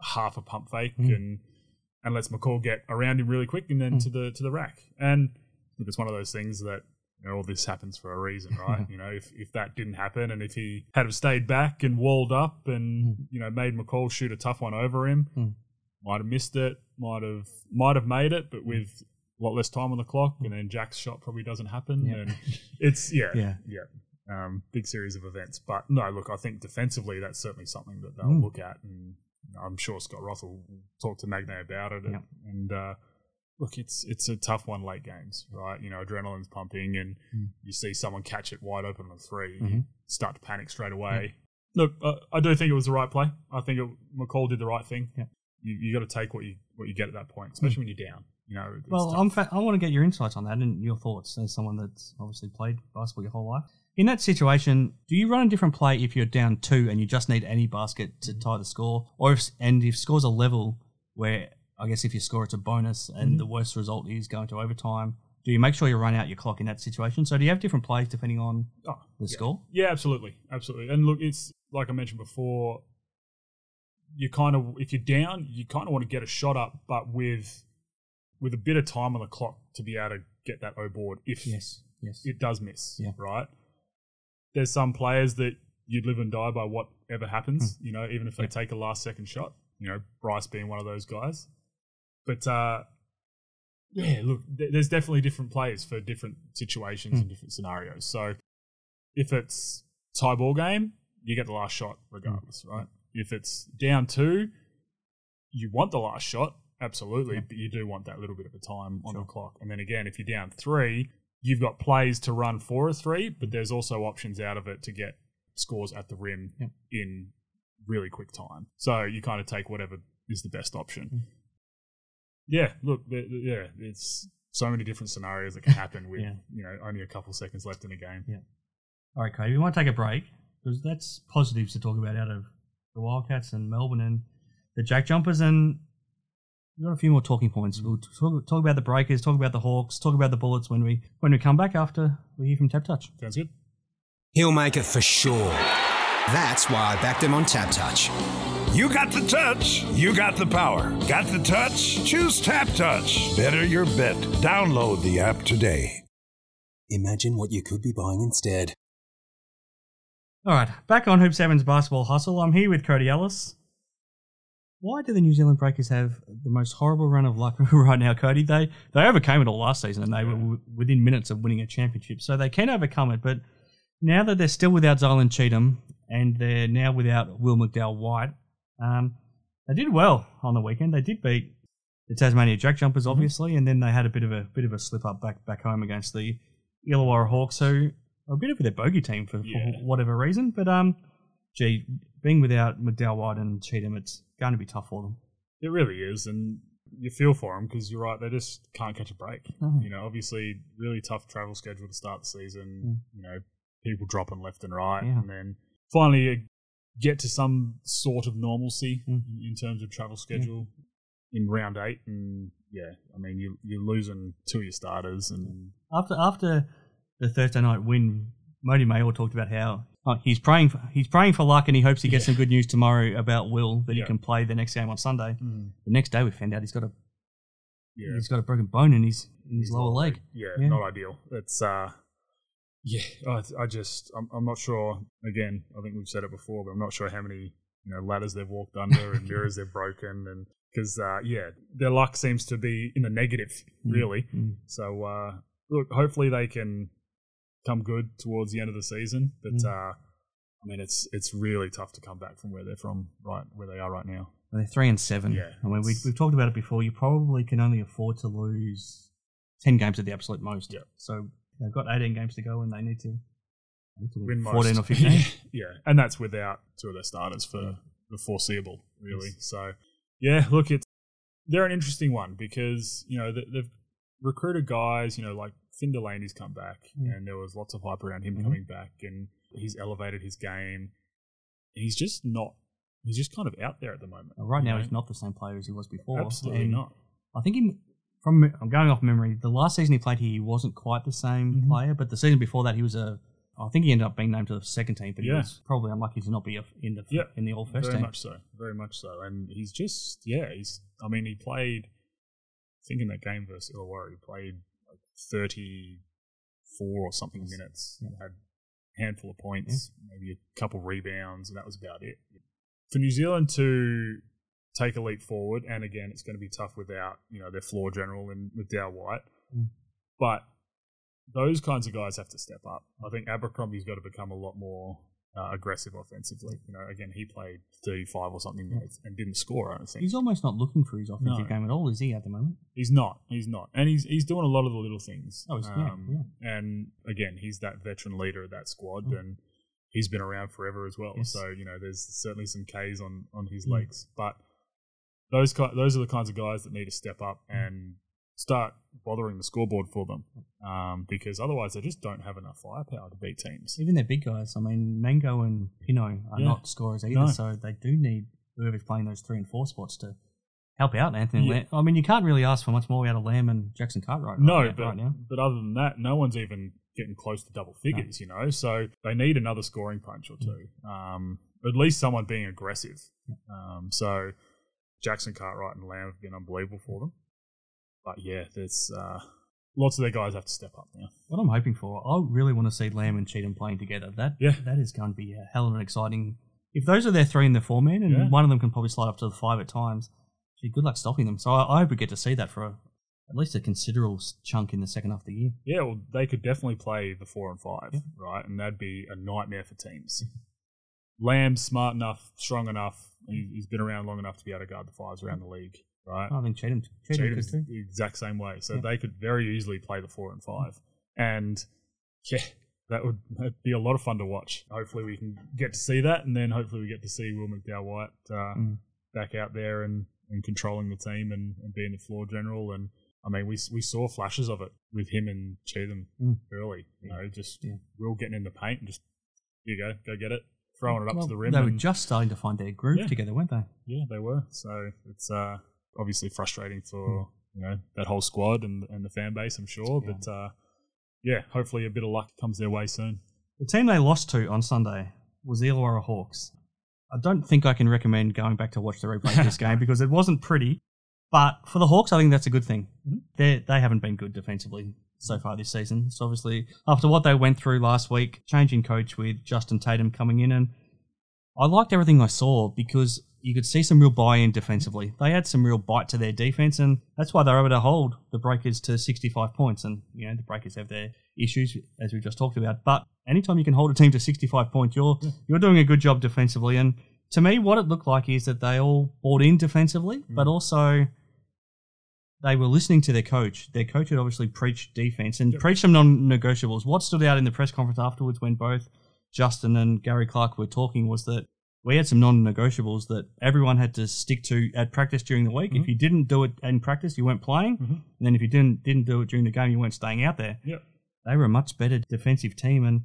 [SPEAKER 9] half a pump fake
[SPEAKER 8] Mm.
[SPEAKER 9] and and lets McCall get around him really quick and then
[SPEAKER 8] Mm.
[SPEAKER 9] to the to the rack. And look, it's one of those things that you know all this happens for a reason, right? you know, if if that didn't happen and if he had have stayed back and walled up and you know made McCall shoot a tough one over him,
[SPEAKER 8] Mm.
[SPEAKER 9] might have missed it, might have might have made it, but with a lot less time on the clock, and then Jack's shot probably doesn't happen,
[SPEAKER 8] Yeah.
[SPEAKER 9] and it's yeah,
[SPEAKER 8] Yeah.
[SPEAKER 9] yeah, um, big series of events. But no, look, I think defensively that's certainly something that they'll
[SPEAKER 8] Mm.
[SPEAKER 9] look at, and I'm sure Scott Russell will talk to Magnay about it,
[SPEAKER 8] Yeah.
[SPEAKER 9] and uh, look, it's it's a tough one late games, right? You know, adrenaline's pumping, and
[SPEAKER 8] Mm.
[SPEAKER 9] you see someone catch it wide open on a 3 you
[SPEAKER 8] Mhm.
[SPEAKER 9] start to panic straight away. Look, uh, I do think it was the right play. I think it, McCall did the right thing.
[SPEAKER 8] Yeah.
[SPEAKER 9] You, you got to take what you what you get at that point, especially when you're down. You know.
[SPEAKER 8] Well,
[SPEAKER 9] tough.
[SPEAKER 8] I'm fa- I want to get your insights on that and your thoughts as someone that's obviously played basketball your whole life. In that situation, do you run a different play if you're down two and you just need any basket to tie the score, or if and if scores a level where I guess if you score it's a bonus and
[SPEAKER 9] Mhm.
[SPEAKER 8] the worst result is going to overtime? Do you make sure you run out your clock in that situation? So do you have different plays depending on
[SPEAKER 9] Oh,
[SPEAKER 8] the score?
[SPEAKER 9] Yeah, absolutely, absolutely. And look, it's like I mentioned before. You kind of, if you're down, you kind of want to get a shot up, but with with a bit of time on the clock to be able to get that O board if
[SPEAKER 8] Yes, yes.
[SPEAKER 9] it does miss.
[SPEAKER 8] Yeah.
[SPEAKER 9] Right. There's some players that you'd live and die by whatever happens. You know, even if they take a last second shot. You know, Bryce being one of those guys. But uh, yeah, look, th- there's definitely different players for different situations hmm. and different scenarios. So if it's tie ball game, you get the last shot regardless, hmm. right? If it's down two, you want the last shot, absolutely, but you do want that little bit of a time on the clock. And then again, if you're down three, you've got plays to run for a three, but there's also options out of it to get scores at the rim
[SPEAKER 8] Yep.
[SPEAKER 9] in really quick time. So you kind of take whatever is the best option. Hmm. Yeah, look, the, the- yeah, it's so many different scenarios that can happen with
[SPEAKER 8] Yeah.
[SPEAKER 9] you know only a couple seconds left in a game.
[SPEAKER 8] Yeah. All right, Cody, we want to take a break because that's positives to talk about out of the Wildcats and Melbourne and the Jack Jumpers. And we've got a few more talking points. We'll talk, talk about the Breakers, talk about the Hawks, talk about the Bullets when we when we come back after we hear from TabTouch.
[SPEAKER 9] Sounds good.
[SPEAKER 1] He'll make it for sure. That's why I backed him on TabTouch.
[SPEAKER 2] You got the touch. You got the power. Got the touch? Choose TabTouch. Better your bet. Download the app today.
[SPEAKER 3] Imagine what you could be buying instead.
[SPEAKER 8] All right, back on Hoop Seven's basketball hustle. I'm here with Cody Ellis. Why do the New Zealand Breakers have the most horrible run of luck right now, Cody? They they overcame it all last season, and they were w- within minutes of winning a championship, so they can overcome it. But now that they're still without Zylan Cheatham and they're now without Will McDowell White, um, they did well on the weekend. They did beat the Tasmania Jack Jumpers, obviously, and then they had a bit of a bit of a slip up back back home against the Illawarra Hawks, who are a bit of their bogey team for,
[SPEAKER 9] Yeah.
[SPEAKER 8] for whatever reason. But um, gee, being without McDowell White and Cheatham, it's going to be tough for them.
[SPEAKER 9] It really is, and you feel for them because you're right; they just can't catch a break. You know, obviously, really tough travel schedule to start the season.
[SPEAKER 8] Mm.
[SPEAKER 9] You know, people dropping left and right,
[SPEAKER 8] Yeah.
[SPEAKER 9] and then finally uh, get to some sort of normalcy
[SPEAKER 8] Mm.
[SPEAKER 9] in, terms of travel schedule in round eight. And yeah, I mean, you, you're losing two of your starters, and
[SPEAKER 8] After after the Thursday night win, Mody Maor talked about how oh, he's praying for, he's praying for luck and he hopes he gets some good news tomorrow about Will that
[SPEAKER 9] Yeah.
[SPEAKER 8] he can play the next game on Sunday.
[SPEAKER 9] Mm.
[SPEAKER 8] The next day we found out he's got a
[SPEAKER 9] yeah,
[SPEAKER 8] he's got a broken bone in his in his lower leg.
[SPEAKER 9] yeah,
[SPEAKER 8] Yeah.
[SPEAKER 9] not ideal. It's uh, yeah, I, I just I'm, I'm not sure. Again, I think we've said it before, but I'm not sure how many you know ladders they've walked under and mirrors they've broken, and because uh, yeah, their luck seems to be in the negative, really.
[SPEAKER 8] Mm.
[SPEAKER 9] So uh, look, hopefully they can come good towards the end of the season, but
[SPEAKER 8] Mm.
[SPEAKER 9] uh, I mean it's it's really tough to come back from where they're from, right where they are right now.
[SPEAKER 8] Well, they're three and seven.
[SPEAKER 9] Yeah,
[SPEAKER 8] I mean, we, we've talked about it before. You probably can only afford to lose ten games at the absolute most.
[SPEAKER 9] Yeah.
[SPEAKER 8] So they've got eighteen games to go, and they need to, they need to
[SPEAKER 9] Win most.
[SPEAKER 8] fourteen or fifteen.
[SPEAKER 9] yeah, and that's without two of their starters for the foreseeable, really. So, yeah, look, it's they're an interesting one because you know they- they've recruited guys, you know, like Finn Delaney's come back,
[SPEAKER 8] Mm.
[SPEAKER 9] and there was lots of hype around him
[SPEAKER 8] Mhm.
[SPEAKER 9] coming back, and he's elevated his game. He's just not. He's just kind of out there at the moment.
[SPEAKER 8] Right now,
[SPEAKER 9] know?
[SPEAKER 8] he's not the same player as he was before.
[SPEAKER 9] Absolutely
[SPEAKER 8] And
[SPEAKER 9] not.
[SPEAKER 8] I think in, from I'm going off memory. The last season he played here, he wasn't quite the same
[SPEAKER 9] Mhm.
[SPEAKER 8] player, but the season before that, he was a. I think he ended up being named to the second team, but he was probably unlucky to not be in the
[SPEAKER 9] Yeah,
[SPEAKER 8] in the all first
[SPEAKER 9] very
[SPEAKER 8] team.
[SPEAKER 9] much so, very much so. And he's just, yeah, he's. I mean, he played. I think in that game versus Illawarra, he played like thirty-four or something minutes.
[SPEAKER 8] Yeah.
[SPEAKER 9] Had a handful of points, maybe a couple rebounds, and that was about it. For New Zealand to take a leap forward, and again, it's going to be tough without you know their floor general and with Dow White,
[SPEAKER 8] Mm.
[SPEAKER 9] but those kinds of guys have to step up. I think Abercrombie's got to become a lot more uh, aggressive offensively. You know, again, he played 35 or something minutes and didn't score. I don't think
[SPEAKER 8] He's almost not looking for his offensive
[SPEAKER 9] No.
[SPEAKER 8] game at all, is he? At the moment,
[SPEAKER 9] he's not. He's not, and he's he's doing a lot of the little things.
[SPEAKER 8] Oh, he's- yeah,
[SPEAKER 9] And again, he's that veteran leader of that squad,
[SPEAKER 8] Mm.
[SPEAKER 9] and he's been around forever as well.
[SPEAKER 8] Yes.
[SPEAKER 9] So you know, there's certainly some K's on on his
[SPEAKER 8] Mm.
[SPEAKER 9] legs, but those ki- those are the kinds of guys that need to step up
[SPEAKER 8] Mm.
[SPEAKER 9] and start bothering the scoreboard for them, um, because otherwise they just don't have enough firepower to beat teams.
[SPEAKER 8] Even their big guys. I mean, Mango and Pino are
[SPEAKER 9] Yeah.
[SPEAKER 8] not scorers either,
[SPEAKER 9] No.
[SPEAKER 8] so they do need whoever's playing those three and four spots to help out Anthony.
[SPEAKER 9] Yeah.
[SPEAKER 8] I mean, you can't really ask for much more out of Lamb and Jackson Cartwright.
[SPEAKER 9] No,
[SPEAKER 8] right, now-
[SPEAKER 9] but
[SPEAKER 8] right now.
[SPEAKER 9] but other than that, no one's even getting close to double figures. You know, so they need another scoring punch or two. Um, at least someone being aggressive. Um, so Jackson Cartwright and Lamb have been unbelievable for them. But yeah, there's uh, lots of their guys have to step up now.
[SPEAKER 8] What I'm hoping for, I really want to see Lamb and Cheatham playing together. That
[SPEAKER 9] Yeah.
[SPEAKER 8] that is going to be a hell of an exciting. If those are their three and their four men, and
[SPEAKER 9] Yeah.
[SPEAKER 8] one of them can probably slide up to the five at times, gee, good luck stopping them. So I, I hope we get to see that for a, at least a considerable chunk in the second half of the year.
[SPEAKER 9] Yeah, well, they could definitely play the four and five, right? And that'd be a nightmare for teams. Lamb's smart enough, strong enough. He, he's been around long enough to be able to guard the fives around the league, right?
[SPEAKER 8] I think Cheatham, Cheatham
[SPEAKER 9] Cheatham's the exact same way. So
[SPEAKER 8] Yeah.
[SPEAKER 9] they could very easily play the four and five. And yeah, that would that'd be a lot of fun to watch. Hopefully we can get to see that and then hopefully we get to see Will McDowell White uh,
[SPEAKER 8] Mm.
[SPEAKER 9] back out there and, and controlling the team and, and being the floor general and I mean, we we saw flashes of it with him and Cheatham
[SPEAKER 8] Mm.
[SPEAKER 9] early. You know, just
[SPEAKER 8] Yeah.
[SPEAKER 9] Will getting in the paint and just here you go, go get it, throwing it up
[SPEAKER 8] Well,
[SPEAKER 9] to the rim.
[SPEAKER 8] They were just starting to find their groove
[SPEAKER 9] Yeah.
[SPEAKER 8] together, weren't they?
[SPEAKER 9] yeah, they were. So it's uh, obviously frustrating
[SPEAKER 8] Hmm.
[SPEAKER 9] for you know that whole squad and and the fan base, I'm sure.
[SPEAKER 8] Yeah.
[SPEAKER 9] But uh, yeah, hopefully a bit of luck comes their way soon.
[SPEAKER 8] The team they lost to on Sunday was the Illawarra Hawks. I don't think I can recommend going back to watch the replay of this game because it wasn't pretty. But for the Hawks, I think that's a good thing. They they haven't been good defensively so far this season. So obviously, after what they went through last week, changing coach with Justin Tatum coming in, and I liked everything I saw because you could see some real buy-in defensively. They had some real bite to their defense, and that's why they're able to hold the Breakers to 65 points. And you know the Breakers have their issues as we just talked about, but anytime you can hold a team to 65 points, you're you're doing a good job defensively. And to me, what it looked like is that they all bought in defensively, but mm. also they were listening to their coach. Their coach had obviously preached defense and preached some non-negotiables. What stood out in the press conference afterwards, when both Justin and Gary Clark were talking, was that we had some non-negotiables that everyone had to stick to at practice during the week. If mm-hmm. you didn't do it in practice, you weren't playing, and then if you didn't didn't do it during the game, you weren't staying out there.
[SPEAKER 9] Yep.
[SPEAKER 8] They were a much better defensive team, and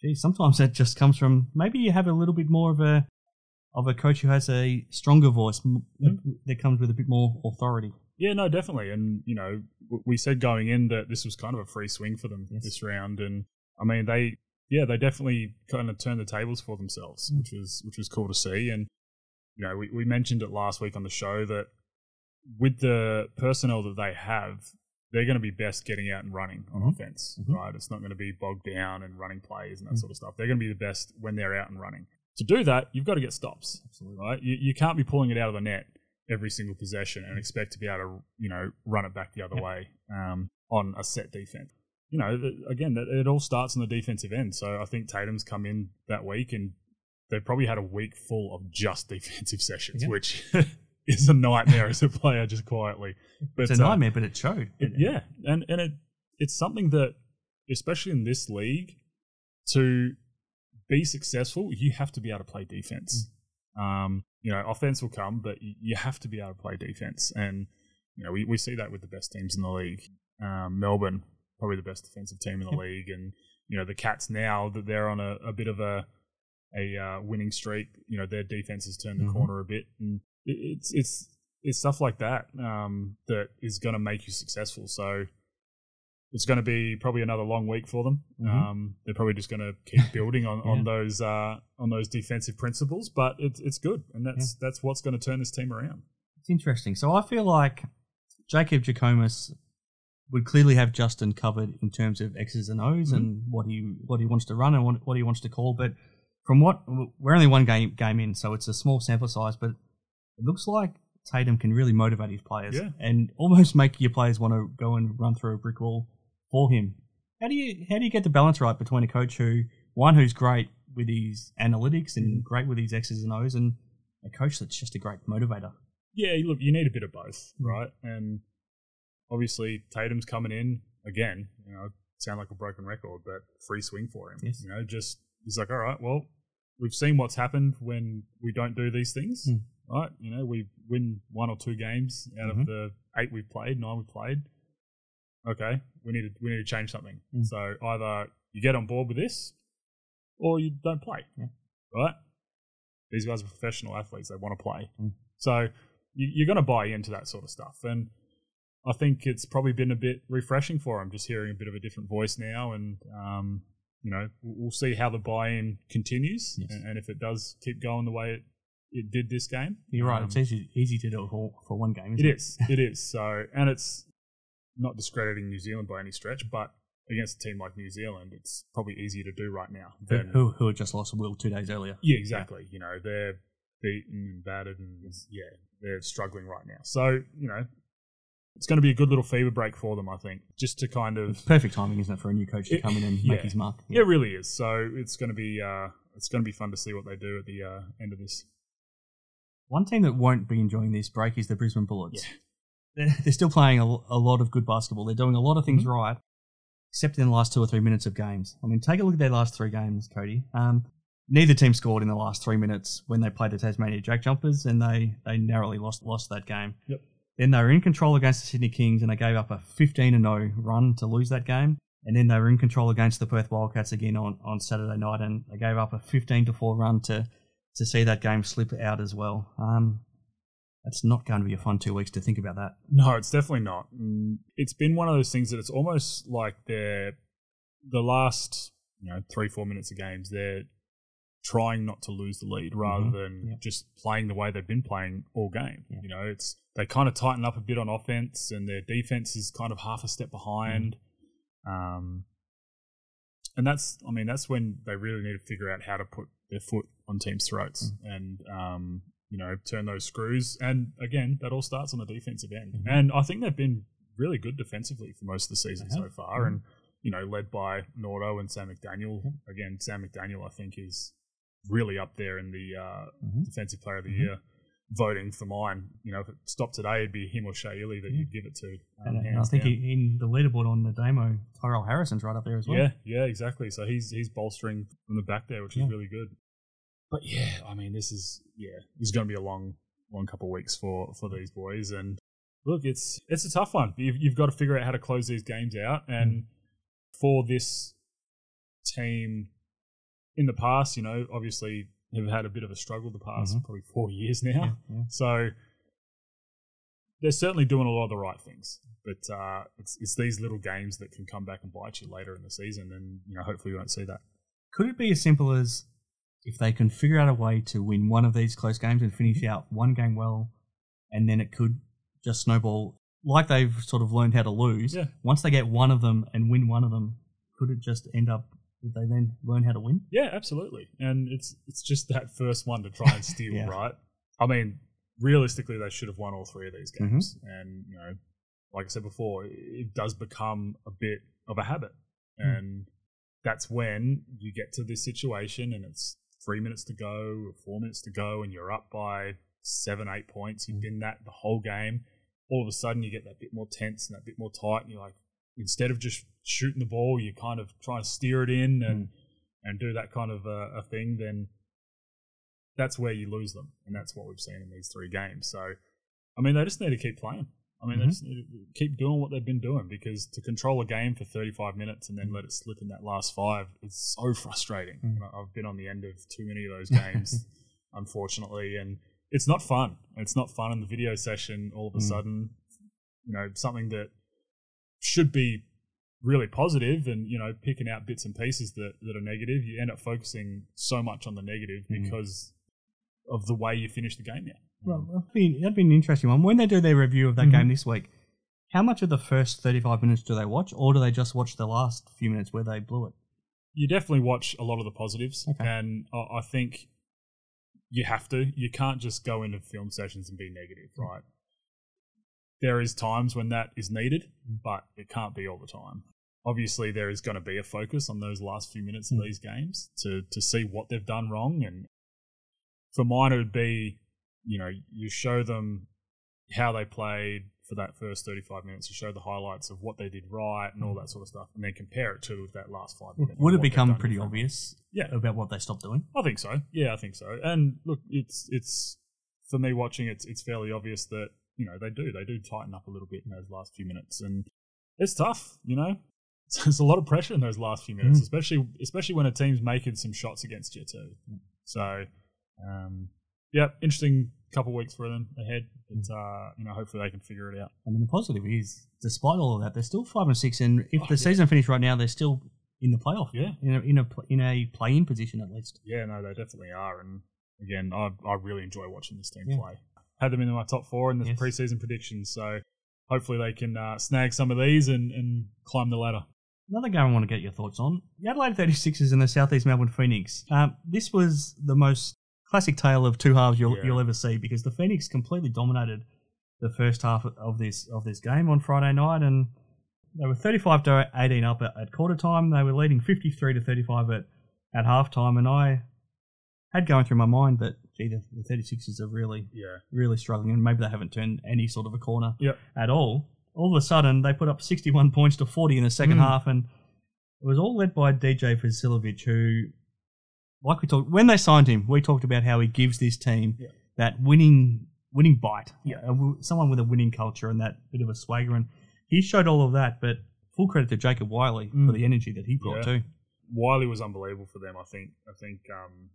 [SPEAKER 8] gee, sometimes that just comes from maybe you have a little bit more of a of a coach who has a stronger voice m mm-hmm. that comes with a bit more authority.
[SPEAKER 9] Yeah, no, definitely. And you know, we said going in that this was kind of a free swing for them
[SPEAKER 8] Yes.
[SPEAKER 9] this round, and I mean they, yeah, they definitely kind of turned the tables for themselves,
[SPEAKER 8] Mm.
[SPEAKER 9] which was which was cool to see. And you know, we, we mentioned it last week on the show that with the personnel that they have, they're going to be best getting out and running on
[SPEAKER 8] Mhm.
[SPEAKER 9] offense,
[SPEAKER 8] Mhm.
[SPEAKER 9] right? It's not going to be bogged down and running plays and that
[SPEAKER 8] Mm.
[SPEAKER 9] sort of stuff. They're going to be the best when they're out and running. To do that, you've got to get stops,
[SPEAKER 8] Absolutely.
[SPEAKER 9] right? You, you can't be pulling it out of the net every single possession and expect to be able to, you know, run it back the other way um, on a set defense. You know, again, it all starts on the defensive end. So I think Tatum's come in that week and they've probably had a week full of just defensive sessions,
[SPEAKER 8] Yeah.
[SPEAKER 9] which is a nightmare as a player, just quietly. But
[SPEAKER 8] It's a
[SPEAKER 9] uh,
[SPEAKER 8] nightmare, but it showed.
[SPEAKER 9] it, yeah, and and it it's something that, especially in this league, to be successful, you have to be able to play defense. Um, you know, offense will come, but you have to be able to play defense, and you know we, we see that with the best teams in the league. Um, Melbourne, probably the best defensive team in the league, and you know the Cats now that they're on a, a bit of a a uh, winning streak. You know their defense has turned the
[SPEAKER 8] Mhm.
[SPEAKER 9] corner a bit, and it, it's it's it's stuff like that um, that is going to make you successful. So it's going to be probably another long week for them.
[SPEAKER 8] Mhm.
[SPEAKER 9] Um, they're probably just going to keep building on, on those uh, on those defensive principles, but it's it's good, and that's that's what's going to turn this team around.
[SPEAKER 8] It's interesting. So I feel like Jacob Jackomas would clearly have Justin covered in terms of X's and O's and what he what he wants to run and what, what he wants to call. But from what we're only one game game in, so it's a small sample size. But it looks like Tatum can really motivate his players
[SPEAKER 9] Yeah.
[SPEAKER 8] and almost make your players want to go and run through a brick wall for him. How do you how do you get the balance right between a coach who one who's great with his analytics and great with his X's and O's and a coach that's just a great motivator?
[SPEAKER 9] Yeah, look, you need a bit of both,
[SPEAKER 8] Mm.
[SPEAKER 9] right? And obviously Tatum's coming in again. You know, sound like a broken record, but free swing for him.
[SPEAKER 8] Yes.
[SPEAKER 9] You know, just he's like, all right, well, we've seen what's happened when we don't do these things,
[SPEAKER 8] Mm.
[SPEAKER 9] right? You know, we win one or two games out
[SPEAKER 8] Mhm.
[SPEAKER 9] of the eight we've played, nine we've played. Okay, we need to we need to change something.
[SPEAKER 8] Mm.
[SPEAKER 9] So either you get on board with this, or you don't play,
[SPEAKER 8] Yeah.
[SPEAKER 9] right? These guys are professional athletes; they want to play.
[SPEAKER 8] Mm.
[SPEAKER 9] So you, you're going to buy into that sort of stuff, and I think it's probably been a bit refreshing for him, just hearing a bit of a different voice now, and um, you know, we'll see how the buy-in continues,
[SPEAKER 8] Yes.
[SPEAKER 9] and, and if it does keep going the way it, it did this game.
[SPEAKER 8] You're right.
[SPEAKER 9] Um,
[SPEAKER 8] It's easy, easy to do it for, for one game.
[SPEAKER 9] it
[SPEAKER 8] it
[SPEAKER 9] is, it is. So, and it's not discrediting New Zealand by any stretch, but against a team like New Zealand, it's probably easier to do right now
[SPEAKER 8] Who,
[SPEAKER 9] than
[SPEAKER 8] who, who had just lost a will two days earlier.
[SPEAKER 9] yeah, exactly. You know, they're beaten and battered, and yeah, they're struggling right now. So, you know, it's going to be a good little FIBA break for them, I think, just to kind of
[SPEAKER 8] It's perfect timing, isn't it, for a new coach to
[SPEAKER 9] It-
[SPEAKER 8] come in and
[SPEAKER 9] yeah.
[SPEAKER 8] make his mark?
[SPEAKER 9] Yeah, it really is. So it's going to be uh, it's going to be fun to see what they do at the uh, end of this.
[SPEAKER 8] One team that won't be enjoying this break is the Brisbane Bullets. They're, they're still playing a, a lot of good basketball. They're doing a lot of things
[SPEAKER 9] Mm-hmm.
[SPEAKER 8] right, except in the last two or three minutes of games. I mean, take a look at their last three games, Cody. Um, neither team scored in the last three minutes when they played the Tasmania Jack Jumpers, and they, they narrowly lost lost that game.
[SPEAKER 9] Yep.
[SPEAKER 8] Then they were in control against the Sydney Kings, and they gave up a 15 0 run to lose that game. And then they were in control against the Perth Wildcats again on, on Saturday night, and they gave up a 15 to 4 run to, to see that game slip out as well. Um, it's not going to be a fun two weeks to think about that.
[SPEAKER 9] No, it's definitely not. Mm, It's been one of those things that it's almost like they're the last you know three four minutes of games they're trying not to lose the lead rather
[SPEAKER 8] Mhm.
[SPEAKER 9] than
[SPEAKER 8] Yeah.
[SPEAKER 9] just playing the way they've been playing all game.
[SPEAKER 8] Yeah.
[SPEAKER 9] You know, it's they kind of tighten up a bit on offense and their defense is kind of half a step behind. Um, and that's, I mean, that's when they really need to figure out how to put their foot on teams' throats and, um, you know, turn those screws. And again, that all starts on the defensive end.
[SPEAKER 8] Mhm.
[SPEAKER 9] And I think they've been really good defensively for most of the season so far.
[SPEAKER 8] Mhm.
[SPEAKER 9] And, you know, led by Nordo and Sam McDaniel. Again, Sam McDaniel, I think, is really up there in the uh,
[SPEAKER 8] Mhm.
[SPEAKER 9] Defensive Player of the
[SPEAKER 8] Mhm.
[SPEAKER 9] Year voting for mine. You know, if it stopped today, it'd be him or Shea Ili that
[SPEAKER 8] Yeah.
[SPEAKER 9] you'd give it to. um,
[SPEAKER 8] And, and I think he, in the leaderboard on the Damo, Tyrell Harrison's right up there as well.
[SPEAKER 9] Yeah, yeah, exactly. So he's he's bolstering from the back there, which
[SPEAKER 8] Yeah.
[SPEAKER 9] is really good. But yeah, I mean, this is yeah, this is going to be a long, long couple of weeks for for these boys. And look, it's it's a tough one. You've, you've got to figure out how to close these games out. And for this team, in the past, you know, obviously have had a bit of a struggle the past
[SPEAKER 8] Mhm.
[SPEAKER 9] probably four years now.
[SPEAKER 8] Yeah, yeah.
[SPEAKER 9] So they're certainly doing a lot of the right things, but uh, it's it's these little games that can come back and bite you later in the season, and you know hopefully we won't see that.
[SPEAKER 8] Could it be as simple as if they can figure out a way to win one of these close games and finish out one game well, and then it could just snowball like they've sort of learned how to lose.
[SPEAKER 9] Yeah.
[SPEAKER 8] Once they get one of them and win one of them, could it just end up? Did they then learn how to win?
[SPEAKER 9] Yeah, absolutely, and it's it's just that first one to try and steal,
[SPEAKER 8] Yeah.
[SPEAKER 9] right? I mean, realistically, they should have won all three of these
[SPEAKER 8] Mm-hmm.
[SPEAKER 9] games, and you know, like I said before, it- it does become a bit of a habit,
[SPEAKER 8] Hmm.
[SPEAKER 9] and that's when you get to this situation, and it's three minutes to go, or four minutes to go, and you're up by seven, eight points. You've been that the whole game. All of a sudden, you get that bit more tense and that bit more tight, and you're like, instead of just shooting the ball, you're kind of try to steer it in and mm. and do that kind of a, a thing. Then that's where you lose them, and that's what we've seen in these three games. So, I mean, they just need to keep playing. I mean, they
[SPEAKER 8] Mhm.
[SPEAKER 9] just need to keep doing what they've been doing because to control a game for 35 minutes and then let it slip in that last five is so frustrating.
[SPEAKER 8] Mm.
[SPEAKER 9] I- I've been on the end of too many of those games, unfortunately, and it's not fun. It's not fun in the video session. All of a
[SPEAKER 8] Mm.
[SPEAKER 9] sudden, you know, something that should be really positive and you know picking out bits and pieces that, that are negative you end up focusing so much on the negative
[SPEAKER 8] Mm.
[SPEAKER 9] because of the way you finish the game now
[SPEAKER 8] Well, that'd be, that'd be an interesting one. When they do their review of that
[SPEAKER 9] Mhm.
[SPEAKER 8] game this week, how much of the first 35 minutes do they watch, or do they just watch the last few minutes where they blew it?
[SPEAKER 9] you definitely watch a lot of the positives
[SPEAKER 8] Okay.
[SPEAKER 9] and I, think you have to you can't just go into film sessions and be negative
[SPEAKER 8] Mm.
[SPEAKER 9] right there is times when that is needed but it can't be all the time obviously there is going to be a focus on those last few minutes of
[SPEAKER 8] Mm.
[SPEAKER 9] these games to to see what they've done wrong and for mine it would be you know you show them how they played for that first 35 minutes you show the highlights of what they did right and all that sort of stuff, and then compare it to that last five minutes.
[SPEAKER 8] Would it become pretty obvious
[SPEAKER 9] Yeah.
[SPEAKER 8] about what they stopped doing?
[SPEAKER 9] I think so. Yeah, I think so. And look, it's it's for me watching it's it's fairly obvious that you know they do they do tighten up a little bit in those last few minutes, and it's tough. You know, there's a lot of pressure in those last few minutes,
[SPEAKER 8] Mm.
[SPEAKER 9] especially especially when a team's making some shots against you too. So, um, yeah, interesting couple weeks for them ahead. But uh, you know, hopefully they can figure it out.
[SPEAKER 8] I mean, the positive is, despite all of that, they're still five and six, and if
[SPEAKER 9] Oh,
[SPEAKER 8] the
[SPEAKER 9] yeah.
[SPEAKER 8] season finished right now, they're still in the playoff.
[SPEAKER 9] Yeah.
[SPEAKER 8] in a in a in a play-in position at least.
[SPEAKER 9] Yeah, no, they definitely are. And again, I I really enjoy watching this team
[SPEAKER 8] Yeah.
[SPEAKER 9] play. Had them in my top four in the
[SPEAKER 8] Yes.
[SPEAKER 9] preseason predictions, so hopefully they can uh, snag some of these and, and climb the ladder.
[SPEAKER 8] Another game I want to get your thoughts on: the Adelaide 36ers and the Southeast Melbourne Phoenix. Um, this was the most classic tale of two halves you'll
[SPEAKER 9] Yeah.
[SPEAKER 8] you'll ever see because the Phoenix completely dominated the first half of this of this game on Friday night, and they were 35 to 18 up at, at quarter time. They were leading 53 to 35 at at halftime, and I had going through my mind that gee, the, the 36ers are really
[SPEAKER 9] Yeah.
[SPEAKER 8] really struggling, and maybe they haven't turned any sort of a corner
[SPEAKER 9] Yep.
[SPEAKER 8] at all. All of a sudden, they put up 61 points to 40 in the second
[SPEAKER 9] Mm.
[SPEAKER 8] half, and it was all led by DJ Vasiljevic, who, like we talked when they signed him, we talked about how he gives this team
[SPEAKER 9] Yeah.
[SPEAKER 8] that winning winning bite,
[SPEAKER 9] Yeah.
[SPEAKER 8] someone with a winning culture and that bit of a swagger, and he showed all of that. But full credit to Jacob Wiley for
[SPEAKER 9] Mm.
[SPEAKER 8] the energy that he brought
[SPEAKER 9] Yeah.
[SPEAKER 8] too.
[SPEAKER 9] Wiley was unbelievable for them. I think. I think um,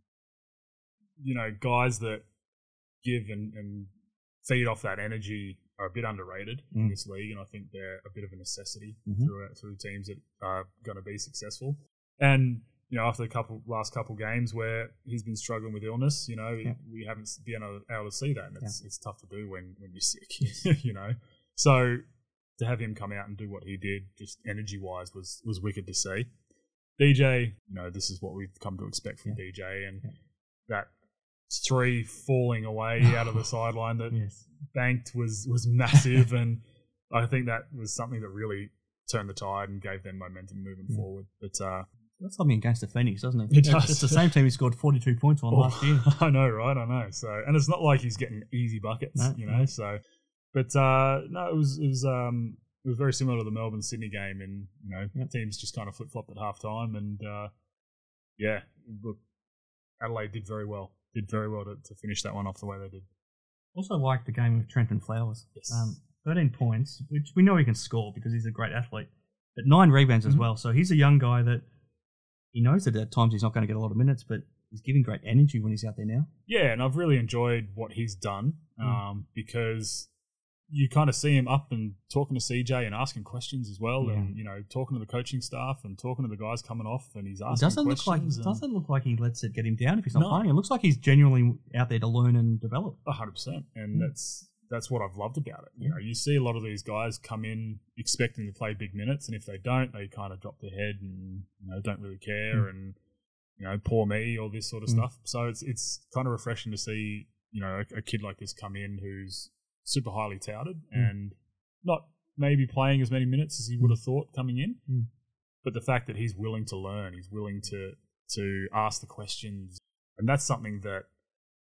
[SPEAKER 9] you know guys that give and, and feed off that energy are a bit underrated in
[SPEAKER 8] Mm.
[SPEAKER 9] this league, and I think they're a bit of a necessity
[SPEAKER 8] Mhm.
[SPEAKER 9] through through teams that are going to be successful. And you know, after the couple last couple games where he's been struggling with illness, you know,
[SPEAKER 8] Yeah.
[SPEAKER 9] we haven't been able, to see that, and it's it's tough to do when when you're sick, you know. So to have him come out and do what he did, just energy wise, was was wicked to see. DJ, you know, this is what we've come to expect from DJ, and that three falling away out of the sideline that
[SPEAKER 8] Yes.
[SPEAKER 9] banked was was massive, and I think that was something that really turned the tide and gave them momentum moving
[SPEAKER 8] Yeah.
[SPEAKER 9] forward. But uh,
[SPEAKER 8] That's something against the Phoenix, doesn't it?
[SPEAKER 9] It
[SPEAKER 8] It's-
[SPEAKER 9] does.
[SPEAKER 8] It's the same team he scored 42 points on
[SPEAKER 9] Oh,
[SPEAKER 8] last year.
[SPEAKER 9] I know, right? I know. So, and it's not like he's getting easy buckets,
[SPEAKER 8] No,
[SPEAKER 9] you know.
[SPEAKER 8] no.
[SPEAKER 9] So, but uh, no, it was it was um it was very similar to the Melbourne Sydney game, and you know,
[SPEAKER 8] Yep.
[SPEAKER 9] teams just kind of flip flopped at halftime, and uh, yeah, look, Adelaide did very well, did very well to, to finish that one off the way they did.
[SPEAKER 8] Also like the game of Trentyn Flowers.
[SPEAKER 9] Yes.
[SPEAKER 8] Um, 13 points, which we know he can score because he's a great athlete, but nine rebounds as
[SPEAKER 9] Mhm.
[SPEAKER 8] well. So he's a young guy that he knows that at times he's not going to get a lot of minutes, but he's giving great energy when he's out there now.
[SPEAKER 9] Yeah, and I've really enjoyed what he's done
[SPEAKER 8] Mm.
[SPEAKER 9] um, because you kind of see him up and talking to CJ and asking questions as well,
[SPEAKER 8] Yeah.
[SPEAKER 9] and you know, talking to the coaching staff and talking to the guys coming off, and he's
[SPEAKER 8] He
[SPEAKER 9] asking
[SPEAKER 8] doesn't look like
[SPEAKER 9] questions.
[SPEAKER 8] doesn't look like he lets it get him down if he's not
[SPEAKER 9] No.
[SPEAKER 8] playing. It looks like he's genuinely out there to learn and develop.
[SPEAKER 9] A hundred percent, and
[SPEAKER 8] Mm.
[SPEAKER 9] that's that's what I've loved about it. You know, you see a lot of these guys come in expecting to play big minutes, and if they don't, they kind of drop their head and you know don't really care, and you know, poor me, all this sort of
[SPEAKER 8] Mm.
[SPEAKER 9] stuff. So it's it's kind of refreshing to see you know a, a kid like this come in who's super highly touted
[SPEAKER 8] Mm.
[SPEAKER 9] and not maybe playing as many minutes as he would have thought coming in,
[SPEAKER 8] Mm.
[SPEAKER 9] but the fact that he's willing to learn, he's willing to to ask the questions, and that's something that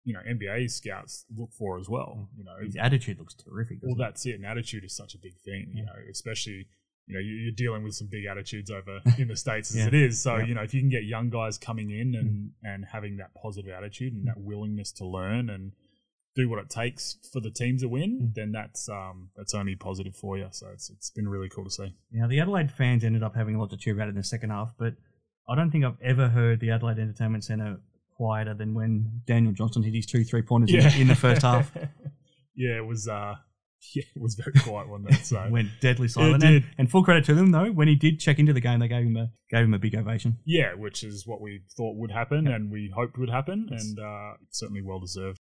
[SPEAKER 9] you know NBA scouts look for as well. You know,
[SPEAKER 8] His attitude looks terrific.
[SPEAKER 9] well, that's it. And attitude is such a big thing. You know, especially you know you- you're dealing with some big attitudes over in the states as
[SPEAKER 8] Yeah.
[SPEAKER 9] it is. So
[SPEAKER 8] Yeah.
[SPEAKER 9] you know if you can get young guys coming in and mm. and having that positive attitude and mm. that willingness to learn and do what it takes for the team to win, mm. then that's um that's only positive for you. So it's it's been really cool to see.
[SPEAKER 8] Now, the Adelaide fans ended up having a lot to cheer about in the second half, but I don't think I've ever heard the Adelaide Entertainment Centre quieter than when Daniel Johnson hit his two three pointers in, in the first half.
[SPEAKER 9] yeah, it was uh yeah, it was very quiet, wasn't it? So
[SPEAKER 8] Went deadly silent. And, and full credit to them, though, when he did check into the game, they gave him a gave him a big ovation.
[SPEAKER 9] Yeah, which is what we thought would happen and we hoped would happen, and uh, certainly well deserved.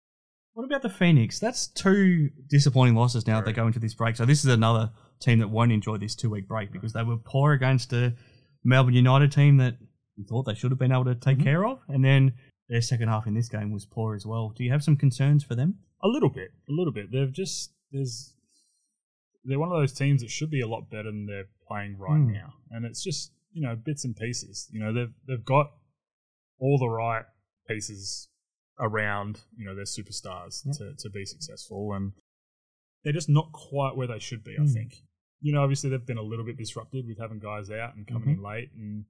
[SPEAKER 8] What about the Phoenix? That's two disappointing losses now that they go into this break. So this is another team that won't enjoy this two week break because they were poor against a Melbourne United team that we thought they should have been able to take care of, and then their second half in this game was poor as well. Do you have some concerns for them?
[SPEAKER 9] A little bit, a little bit. They've just there's they're one of those teams that should be a lot better than they're playing right
[SPEAKER 8] Hmm.
[SPEAKER 9] now, and it's just you know bits and pieces. You know they've they've got all the right pieces around you know their superstars
[SPEAKER 8] Yep.
[SPEAKER 9] to to be successful, and they're just not quite where they should be. I
[SPEAKER 8] Mm.
[SPEAKER 9] think. You know, obviously they've been a little bit disrupted with having guys out and coming
[SPEAKER 8] Mhm.
[SPEAKER 9] in late, and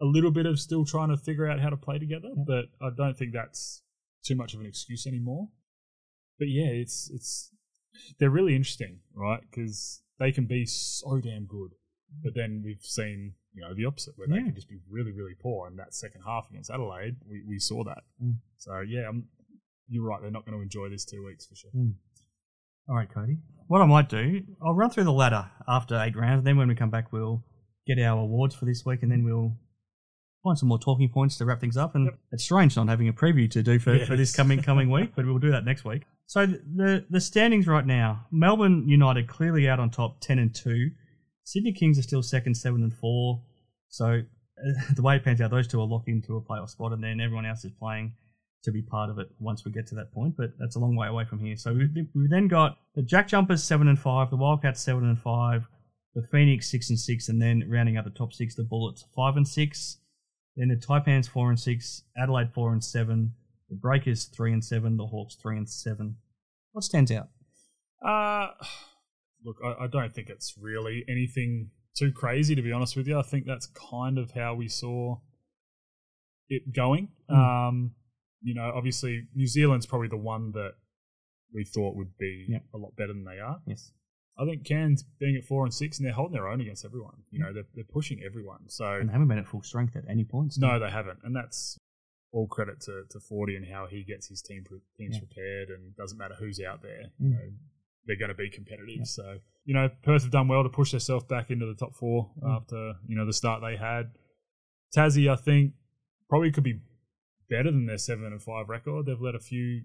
[SPEAKER 9] a little bit of still trying to figure out how to play together. But I don't think that's too much of an excuse anymore. But yeah, it's it's they're really interesting, right? Because they can be so damn good, but then we've seen you know the opposite where they can just be really really poor. And that second half against Adelaide, we, we saw that.
[SPEAKER 8] Mm.
[SPEAKER 9] So yeah, I'm, you're right. They're not going to enjoy this two weeks for sure.
[SPEAKER 8] Mm. All right, Cody. What I might do, I'll run through the ladder after eight rounds. And then when we come back, we'll get our awards for this week, and then we'll find some more talking points to wrap things up. And it's strange not having a preview to do for, for this coming coming week, but we'll do that next week. So the, the the standings right now: Melbourne United clearly out on top, ten and two. Sydney Kings are still second, seven and four. So uh, the way it pans out, those two are locked into a playoff spot, and then everyone else is playing to be part of it once we get to that point. But that's a long way away from here. So we, we've then got the Jack Jumpers seven and five, the Wildcats seven and five, the Phoenix six and six, and then rounding out the top six, the Bullets five and six. Then the Taipans four and six, Adelaide four and seven, the Breakers three and seven, the Hawks three and seven. What stands out?
[SPEAKER 9] Uh, look, I, I don't think it's really anything too crazy, to be honest with you. I think that's kind of how we saw it going.
[SPEAKER 8] Mm.
[SPEAKER 9] Um, you know, obviously, New Zealand's probably the one that we thought would be
[SPEAKER 8] Yep.
[SPEAKER 9] a lot better than they are.
[SPEAKER 8] Yes.
[SPEAKER 9] I think Cairns being at four and six, and they're holding their own against everyone. You know, they're, they're pushing everyone. So
[SPEAKER 8] And they haven't been at full strength at any point.
[SPEAKER 9] no, they haven't, and that's all credit to, to Forty and how he gets his team pre- teams
[SPEAKER 8] Yeah.
[SPEAKER 9] prepared, and doesn't matter who's out there. You
[SPEAKER 8] Mm.
[SPEAKER 9] know, they're going to be competitive.
[SPEAKER 8] Yeah.
[SPEAKER 9] So you know, Perth have done well to push themselves back into the top four
[SPEAKER 8] Mm.
[SPEAKER 9] after you know the start they had. Tassie, I think, probably could be better than their seven and five record. They've let a few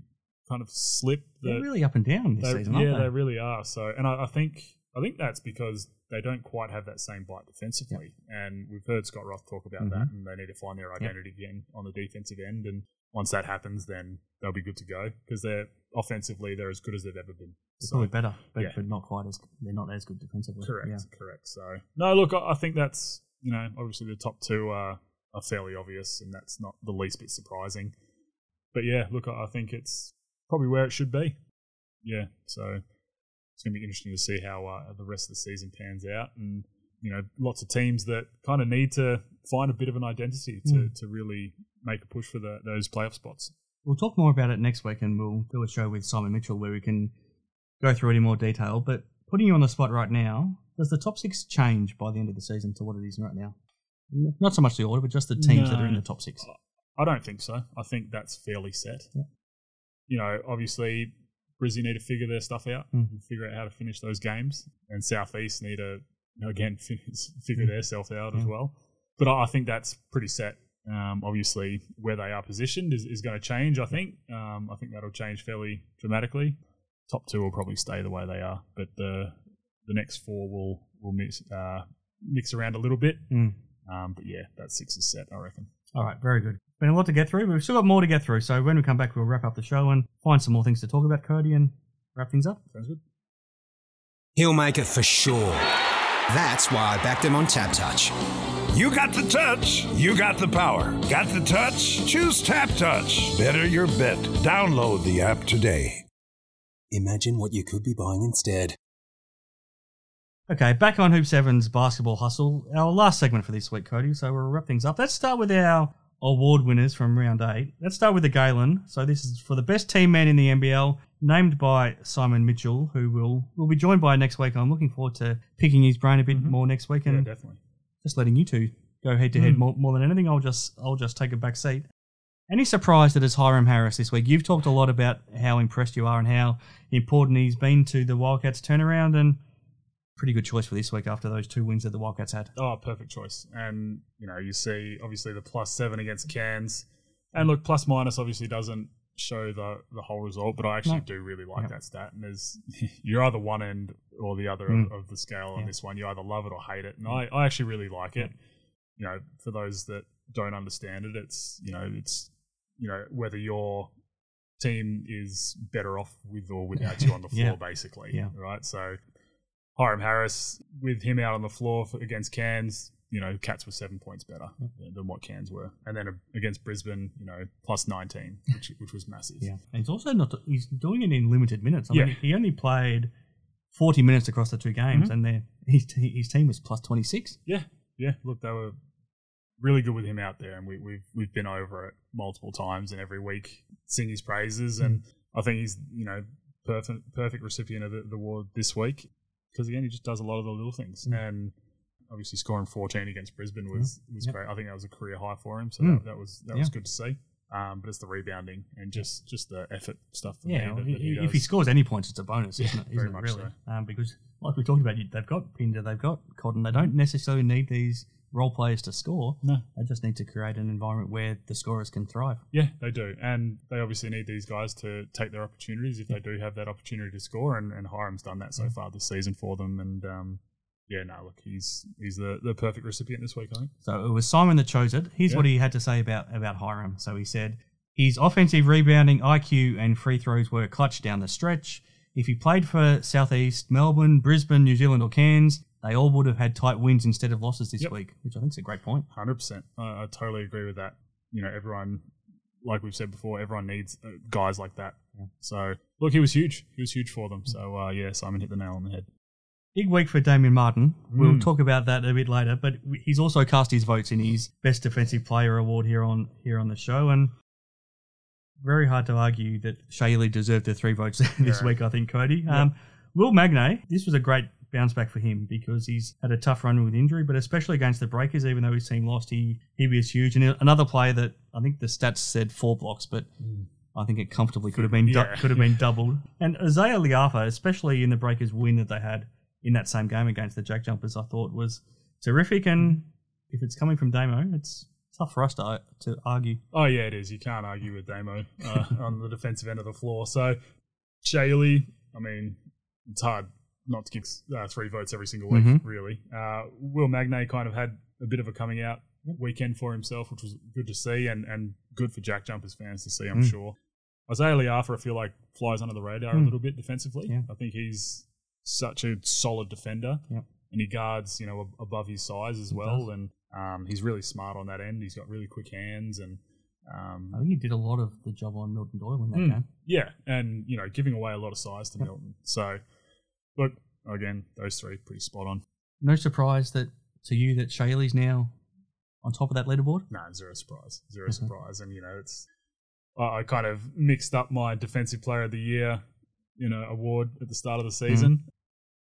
[SPEAKER 9] kind of slip.
[SPEAKER 8] They're really up and down this
[SPEAKER 9] they-
[SPEAKER 8] season,
[SPEAKER 9] yeah,
[SPEAKER 8] aren't they?
[SPEAKER 9] they really are. So, and I, I think I think that's because they don't quite have that same bite defensively. And we've heard Scott Roth talk about
[SPEAKER 8] Mhm.
[SPEAKER 9] that, and they need to find their identity again on the defensive end. And once that happens, then they'll be good to go because they're offensively they're as good as they've ever been. So-
[SPEAKER 8] probably better, but,
[SPEAKER 9] yeah.
[SPEAKER 8] but not quite as they're not as good defensively.
[SPEAKER 9] Correct,
[SPEAKER 8] Yeah.
[SPEAKER 9] correct. So no, look, I I think that's you know obviously the top two are are fairly obvious, and that's not the least bit surprising. But yeah, look, I I think it's probably where it should be. Yeah, so it's going to be interesting to see how uh, the rest of the season pans out, and you know, lots of teams that kind of need to find a bit of an identity to
[SPEAKER 8] Mm.
[SPEAKER 9] to really make a push for the, those playoff spots.
[SPEAKER 8] We'll talk more about it next week, and we'll do a show with Simon Mitchell where we can go through it in more detail. But putting you on the spot right now, does the top six change by the end of the season to what it is right now? Not so much the order, but just the teams that are in the top six.
[SPEAKER 9] I don't think so. I think that's fairly set.
[SPEAKER 8] Yeah.
[SPEAKER 9] You know, obviously, Brizzy need to figure their stuff out,
[SPEAKER 8] Mhm.
[SPEAKER 9] and figure out how to finish those games, and Southeast need to, you know, again, fi- figure their self out as well. But I I think that's pretty set. Um, obviously, where they are positioned is, is going to change. I think. Um, I think that'll change fairly dramatically. Top two will probably stay the way they are, but the the next four will will mix uh, mix around a little bit.
[SPEAKER 8] Mm.
[SPEAKER 9] Um, but yeah, that six is set. I reckon.
[SPEAKER 8] All right, very good. Been a lot to get through. We've still got more to get through. So when we come back, we'll wrap up the show and find some more things to talk about, Cody, and wrap things up.
[SPEAKER 9] Sounds good.
[SPEAKER 1] He'll make it for sure. That's why I backed him on TabTouch.
[SPEAKER 2] You got the touch, you got the power. Got the touch? Choose TabTouch. Better your bet. Download the app today.
[SPEAKER 3] Imagine what you could be buying instead.
[SPEAKER 8] Okay, back on Hoops Heaven's basketball hustle. Our last segment for this week, Cody. So we'll wrap things up. Let's start with our award winners from round eight. Let's start with the Galen. So this is for the best team man in the NBL, named by Simon Mitchell, who will will be joined by next week. I'm looking forward to picking his brain a bit more next week
[SPEAKER 9] Yeah,
[SPEAKER 8] and
[SPEAKER 9] definitely.
[SPEAKER 8] just letting you two go head to head
[SPEAKER 9] Mm.
[SPEAKER 8] more, more than anything. I'll just I'll just take a back seat. Any surprise that it's Hyrum Harris this week? You've talked a lot about how impressed you are and how important he's been to the Wildcats turnaround, and pretty good choice for this week after those two wins that the Wildcats had.
[SPEAKER 9] Oh, perfect choice. And you know, you see obviously the plus seven against Cairns, and look, plus minus obviously doesn't show the the whole result, but I actually
[SPEAKER 8] No.
[SPEAKER 9] do really like
[SPEAKER 8] Yep.
[SPEAKER 9] that stat. And there's you're either one end or the other
[SPEAKER 8] Mm.
[SPEAKER 9] of, of the scale on
[SPEAKER 8] Yeah.
[SPEAKER 9] this one. You either love it or hate it, and I, I actually really like it. You know, for those that don't understand it, it's you know it's you know whether your team is better off with or without you on the floor,
[SPEAKER 8] Yeah.
[SPEAKER 9] basically.
[SPEAKER 8] Yeah.
[SPEAKER 9] Right. So Hyrum Harris with him out on the floor for, against Cairns, you know, Cats were seven points better than what Cairns were, and then against Brisbane, you know, plus nineteen, which, which was massive.
[SPEAKER 8] Yeah, and he's also not. He's doing it in limited minutes. I
[SPEAKER 9] Yeah.
[SPEAKER 8] mean, he only played forty minutes across the two games,
[SPEAKER 9] Mhm.
[SPEAKER 8] and then his his team was plus twenty six.
[SPEAKER 9] Yeah, yeah. Look, they were really good with him out there, and we, we've we've been over it multiple times, and every week sing his praises. And I think he's you know perfect perfect recipient of the, the award this week because again he just does a lot of the little things, and obviously scoring 14 against Brisbane was was
[SPEAKER 8] Yep.
[SPEAKER 9] great. I think that was a career high for him, so
[SPEAKER 8] Mm.
[SPEAKER 9] that, that was that was good to see. Um, but it's the rebounding and just just the effort stuff. For
[SPEAKER 8] Yeah,
[SPEAKER 9] that,
[SPEAKER 8] he-
[SPEAKER 9] that he
[SPEAKER 8] if he scores any points, it's a bonus,
[SPEAKER 9] Yeah,
[SPEAKER 8] isn't it?
[SPEAKER 9] very
[SPEAKER 8] Isn't it
[SPEAKER 9] much
[SPEAKER 8] really? Um, because, like we talked about, they've got Pinder, they've got Cotton. They don't necessarily need these role players to score.
[SPEAKER 9] No.
[SPEAKER 8] They just need to create an environment where the scorers can thrive.
[SPEAKER 9] Yeah, they do. And they obviously need these guys to take their opportunities if they do have that opportunity to score. And, and Hyrum's done that so far this season for them. And um, yeah, no, look, he's he's the, the perfect recipient this week, I think.
[SPEAKER 8] So it was Simon that chose it. Here's
[SPEAKER 9] Yeah.
[SPEAKER 8] what he had to say about, about Hyrum. So he said, his offensive rebounding IQ and free throws were clutch down the stretch. If he played for Southeast, Melbourne, Brisbane, New Zealand, or Cairns, they all would have had tight wins instead of losses this
[SPEAKER 9] Yep.
[SPEAKER 8] week, which I think is a great point.
[SPEAKER 9] Hundred percent. I totally agree with that. You know, everyone, like we've said before, everyone needs uh, guys like that. So look, he was huge. He was huge for them. So uh, yeah, Simon hit the nail on the head.
[SPEAKER 8] Big week for Damian Martin. We'll
[SPEAKER 9] Mm.
[SPEAKER 8] talk about that a bit later, but he's also cast his votes in his Best Defensive Player award here on here on the show, and very hard to argue that Shea Ili deserved the three votes this
[SPEAKER 9] Yeah.
[SPEAKER 8] week. I think Cody.
[SPEAKER 9] Yeah.
[SPEAKER 8] Um, Will Magnay, this was a great bounce back for him because he's had a tough run with injury, but especially against the Breakers, even though his team lost, he he was huge. And another player that I think the stats said four blocks, but I think it comfortably could have been du- could have been doubled. And Izayah Le'afa, especially in the Breakers win that they had in that same game against the Jack Jumpers, I thought was terrific. And if it's coming from Damo, it's tough for us to to argue.
[SPEAKER 9] Oh yeah, it is. You can't argue with Damo uh, on the defensive end of the floor. So Shea Ili, I mean, it's hard not to give uh, three votes every single week,
[SPEAKER 8] Mhm.
[SPEAKER 9] really. Uh, Will Magnay kind of had a bit of a coming out weekend for himself, which was good to see and, and good for Jack Jumpers fans to see, I'm
[SPEAKER 8] Mm.
[SPEAKER 9] sure. Izayah Le'afa, I feel like flies under the radar a
[SPEAKER 8] Mm.
[SPEAKER 9] little bit defensively.
[SPEAKER 8] Yeah.
[SPEAKER 9] I think he's such a solid defender,
[SPEAKER 8] Yep.
[SPEAKER 9] and he guards, you know, ab- above his size as
[SPEAKER 8] He
[SPEAKER 9] well.
[SPEAKER 8] does.
[SPEAKER 9] And um, he's really smart on that end. He's got really quick hands, and um,
[SPEAKER 8] I think he did a lot of the job on Milton Doyle in that
[SPEAKER 9] Mm.
[SPEAKER 8] game.
[SPEAKER 9] yeah, and you know, giving away a lot of size to
[SPEAKER 8] Yep.
[SPEAKER 9] Milton. So, look again, those three pretty spot on.
[SPEAKER 8] No surprise that to you that Shea Ili's now on top of that leaderboard.
[SPEAKER 9] No, zero surprise, 0
[SPEAKER 8] Mhm.
[SPEAKER 9] surprise. And you know, it's I kind of mixed up my defensive player of the year, you know, award at the start of the season,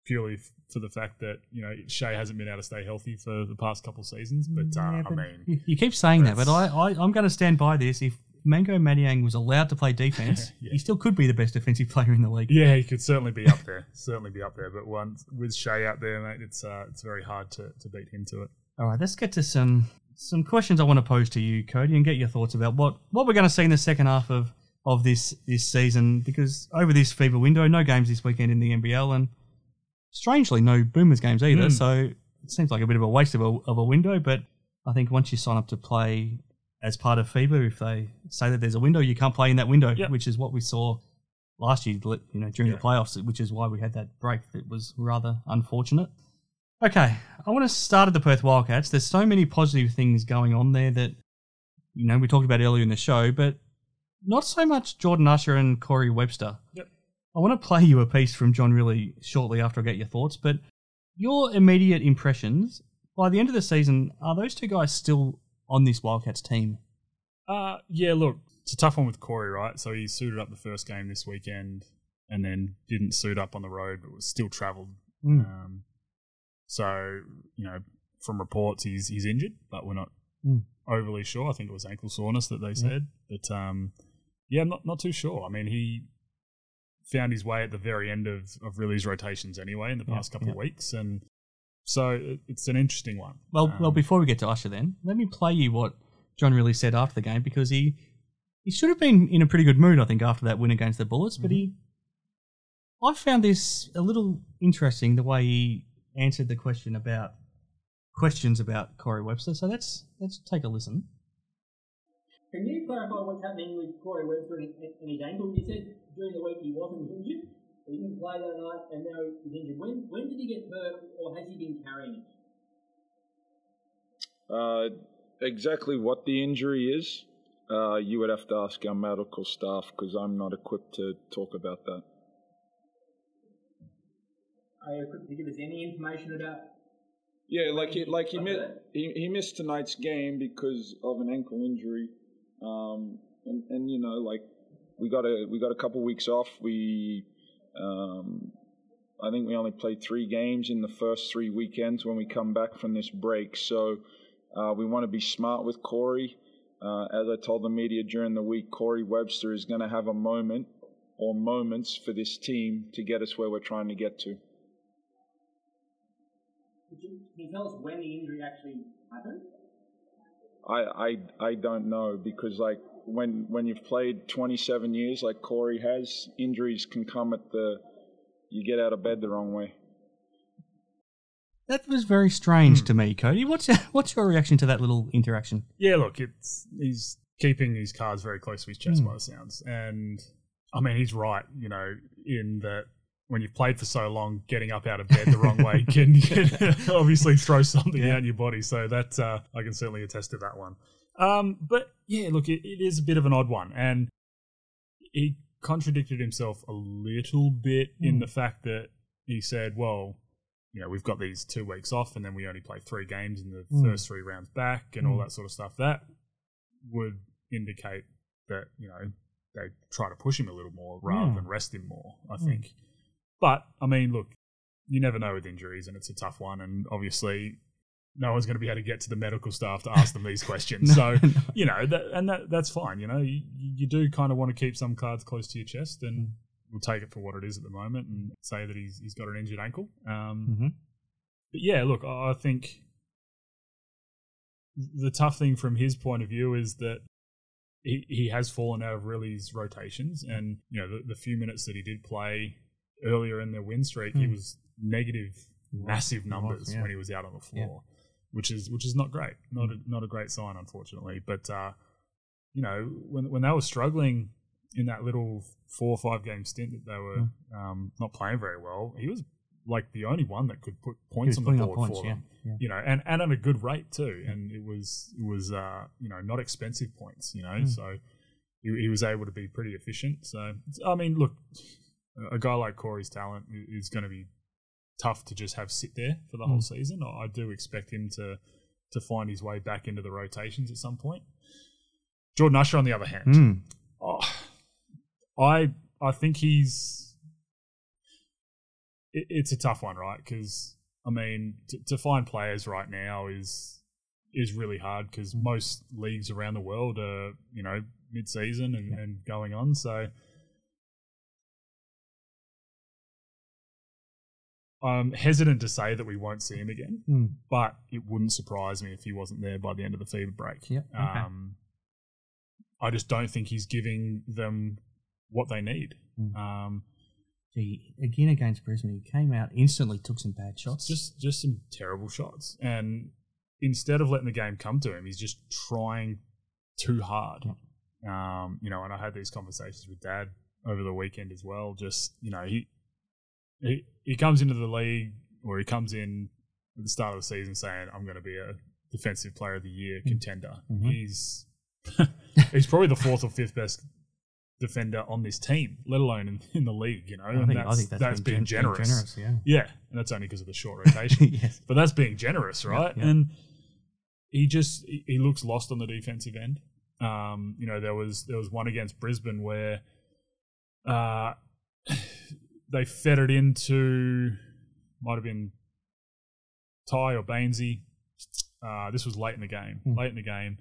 [SPEAKER 9] purely f- for the fact that you know Shea hasn't been able to stay healthy for the past couple of seasons. But, uh,
[SPEAKER 8] Yeah,
[SPEAKER 9] I mean,
[SPEAKER 8] you, keep saying that, but I, I I'm going to stand by this. If Mango Maniang was allowed to play defense,
[SPEAKER 9] Yeah.
[SPEAKER 8] he still could be the best defensive player in the league.
[SPEAKER 9] yeah, he could certainly be up there, certainly be up there. But once with Shea out there, mate, it's uh, it's very hard to, to beat him to it.
[SPEAKER 8] All right, let's get to some some questions I want to pose to you, Cody, and get your thoughts about what, what we're going to see in the second half of, of this this season. Because over this FIBA window, no games this weekend in the NBL, and strangely, no Boomers games either.
[SPEAKER 9] Mm.
[SPEAKER 8] So it seems like a bit of a waste of a, of a window. But I think once you sign up to play as part of FIBA, if they say that there's a window, you can't play in that window,
[SPEAKER 9] Yep.
[SPEAKER 8] which is what we saw last year. You know, during
[SPEAKER 9] Yeah.
[SPEAKER 8] the playoffs, which is why we had that break. It was rather unfortunate. Okay, I want to start at the Perth Wildcats. There's so many positive things going on there that, you know, we talked about earlier in the show, but not so much Jordan Usher and Corey Webster.
[SPEAKER 9] Yep.
[SPEAKER 8] I want to play you a piece from John Rillie shortly after I get your thoughts, but your immediate impressions by the end of the season, are those two guys still on this Wildcats team?
[SPEAKER 9] Uh, yeah, look, it's a tough one with Corey, right? So he suited up the first game this weekend and then didn't suit up on the road, but was still travelled.
[SPEAKER 8] Mm.
[SPEAKER 9] Um, so, you know, from reports, he's he's injured, but we're not
[SPEAKER 8] Mm.
[SPEAKER 9] overly sure. I think it was ankle soreness that they said. But, um, yeah, I'm not, not too sure. I mean, he found his way at the very end of, of Rillie's rotations anyway in the
[SPEAKER 8] Yeah,
[SPEAKER 9] past couple
[SPEAKER 8] yeah.
[SPEAKER 9] of weeks. And so it's an interesting one.
[SPEAKER 8] Well,
[SPEAKER 9] Um,
[SPEAKER 8] well, before we get to Usher, then let me play you what John Rillie said after the game because he he should have been in a pretty good mood, I think, after that win against the Bullets. But he, I found this a little interesting the way he answered the question about questions about Corey Webster. So let's let's take a listen.
[SPEAKER 10] Can you clarify what's happening with Corey Webster and, and his ankle? You said during the week he wasn't injured. He didn't play that night, and now he's injured. When when did he get hurt, or has he been carrying it?
[SPEAKER 11] Uh, exactly what the injury is, uh, you would have to ask our medical staff because I'm not equipped to talk about that.
[SPEAKER 10] Are you equipped to give us any information about?
[SPEAKER 11] Yeah, like he like he missed he, he missed tonight's game because of an ankle injury, um, and and you know like we got a we got a couple weeks off. We um, I think we only played three games in the first three weekends when we come back from this break. So uh, we want to be smart with Corey. Uh, as I told the media during the week, Corey Webster is going to have a moment or moments for this team to get us where we're trying to get to.
[SPEAKER 10] Can you tell us when the injury actually happened?
[SPEAKER 11] I, I, I don't know because like when when you've played 27 years like Corey has, injuries can come at the you get out of bed the wrong way.
[SPEAKER 8] That was very strange to me, Cody. What's what's your reaction to that little interaction?
[SPEAKER 9] Yeah, look, it's he's keeping his cards very close to his chest
[SPEAKER 8] Mm.
[SPEAKER 9] by the sounds, and I mean he's right. You know, in that when you've played for so long, getting up out of bed the wrong way can, can obviously throw something out in your body. So that uh, I can certainly attest to that one. Um, but yeah, look, it, it is a bit of an odd one, and he contradicted himself a little bit in
[SPEAKER 8] Mm.
[SPEAKER 9] the fact that he said, "Well, you know, we've got these two weeks off, and then we only play three games in the
[SPEAKER 8] Mm.
[SPEAKER 9] first three rounds back, and all
[SPEAKER 8] Mm.
[SPEAKER 9] that sort of stuff." That would indicate that you know they try to push him a little more rather
[SPEAKER 8] Yeah.
[SPEAKER 9] than rest him more. I
[SPEAKER 8] Mm.
[SPEAKER 9] think, but I mean, look, you never know with injuries, and it's a tough one, and obviously. No one's going to be able to get to the medical staff to ask them these questions.
[SPEAKER 8] No,
[SPEAKER 9] so,
[SPEAKER 8] no.
[SPEAKER 9] you know, that, and that, that's fine. You know, you, you do kind of want to keep some cards close to your chest, and we'll take it for what it is at the moment and say that he's he's got an injured ankle. Um,
[SPEAKER 8] Mhm.
[SPEAKER 9] But yeah, look, I think the tough thing from his point of view is that he, he has fallen out of Rillie's rotations, and you know the, the few minutes that he did play earlier in their win streak, he
[SPEAKER 8] Hmm.
[SPEAKER 9] was negative, massive numbers
[SPEAKER 8] yeah.
[SPEAKER 9] when he was out on the floor, which is which is not great, not a, not a great sign, unfortunately. But uh, you know when when they were struggling in that little four or five game stint that they were
[SPEAKER 8] Hmm.
[SPEAKER 9] um, not playing very well, he was like the only one that could put points on the board
[SPEAKER 8] points,
[SPEAKER 9] for them.
[SPEAKER 8] yeah.
[SPEAKER 9] You know, and, and at a good rate too. And it was it was uh, you know not expensive points. You know,
[SPEAKER 8] Mm.
[SPEAKER 9] so he, he was able to be pretty efficient. So I mean, look, a guy like Corey's talent is going to be tough to just have sit there for the whole
[SPEAKER 8] Mm.
[SPEAKER 9] season. I do expect him to to find his way back into the rotations at some point. Jordan Usher, on the other hand,
[SPEAKER 8] Mm.
[SPEAKER 9] oh, I I think he's it, it's a tough one, right? Because I mean, to, to find players right now is is really hard because most leagues around the world are you know mid season and, and going on. So I'm hesitant to say that we won't see him again,
[SPEAKER 8] Mm.
[SPEAKER 9] but it wouldn't surprise me if he wasn't there by the end of the FIBA break.
[SPEAKER 8] Yep, okay.
[SPEAKER 9] Um, I just don't think he's giving them what they need.
[SPEAKER 8] Mm.
[SPEAKER 9] Um,
[SPEAKER 8] Gee, again against Brisbane, he came out instantly, took some bad shots.
[SPEAKER 9] just just some terrible shots, and instead of letting the game come to him, he's just trying too hard. Um, you know, and I had these conversations with Dad over the weekend as well. Just you know, he he he comes into the league or he comes in at the start of the season saying, "I'm going to be a defensive player of the year contender."
[SPEAKER 8] Mhm.
[SPEAKER 9] He's he's probably the fourth or fifth best defender on this team, let alone in, in the league. You know,
[SPEAKER 8] I
[SPEAKER 9] and
[SPEAKER 8] think- I
[SPEAKER 9] that's,
[SPEAKER 8] think that's
[SPEAKER 9] that's
[SPEAKER 8] being
[SPEAKER 9] being,
[SPEAKER 8] gen- being
[SPEAKER 9] generous.
[SPEAKER 8] Yeah.
[SPEAKER 9] yeah, and that's only because of the short rotation.
[SPEAKER 8] Yes.
[SPEAKER 9] but that's being generous, right?
[SPEAKER 8] yeah.
[SPEAKER 9] And he just he he looks lost on the defensive end. Um, you know, there was there was one against Brisbane where uh, they fed it into might have been Ty or Bainsey. Uh, this was late in the game.
[SPEAKER 8] Hmm.
[SPEAKER 9] Late in the game,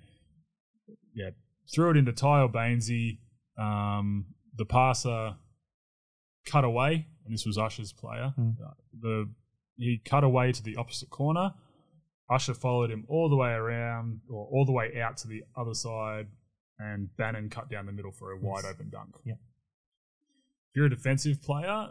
[SPEAKER 9] yeah, threw it into Ty or Bainsey. Um, the passer cut away, and this was Usher's player. Uh, the he cut away to the opposite corner. Usher followed him all the way around, or all the way out to the other side, and Bannon cut down the middle for a wide open dunk.
[SPEAKER 8] Yep.
[SPEAKER 9] If you're a defensive player,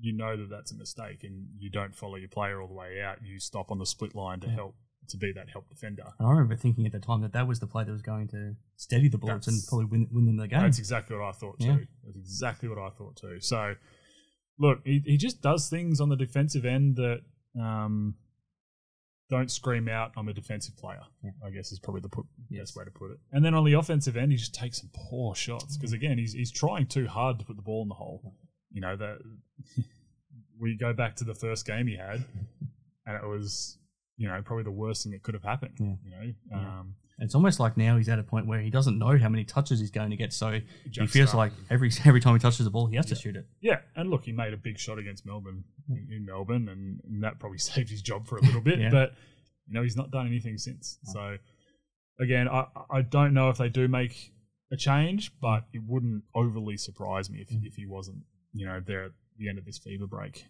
[SPEAKER 9] you know that that's a mistake, and you don't follow your player all the way out. You stop on the split line to
[SPEAKER 8] Yeah.
[SPEAKER 9] help to be that help defender.
[SPEAKER 8] And I remember thinking at the time that that was the play that was going to steady the Bullets and probably win, win them the game.
[SPEAKER 9] That's exactly what I thought too.
[SPEAKER 8] Yeah.
[SPEAKER 9] That's exactly what I thought too. So, look, he, he just does things on the defensive end that um, don't scream out, I'm a defensive player. I guess is probably the put, best way to put it. And then on the offensive end, he just takes some poor shots because again, he's he's trying too hard to put the ball in the hole. You know that we go back to the first game he had, and it was you know probably the worst thing that could have happened. You know, um,
[SPEAKER 8] It's almost like now he's at a point where he doesn't know how many touches he's going to get, so he feels like every every time he touches the ball, he has to shoot it.
[SPEAKER 9] Yeah, and look, he made a big shot against Melbourne in, in Melbourne, and, and that probably saved his job for a little bit.
[SPEAKER 8] Yeah.
[SPEAKER 9] But you know, he's not done anything since. So again, I I don't know if they do make a change, but it wouldn't overly surprise me if if he wasn't, you know, there at the end of this FIBA break.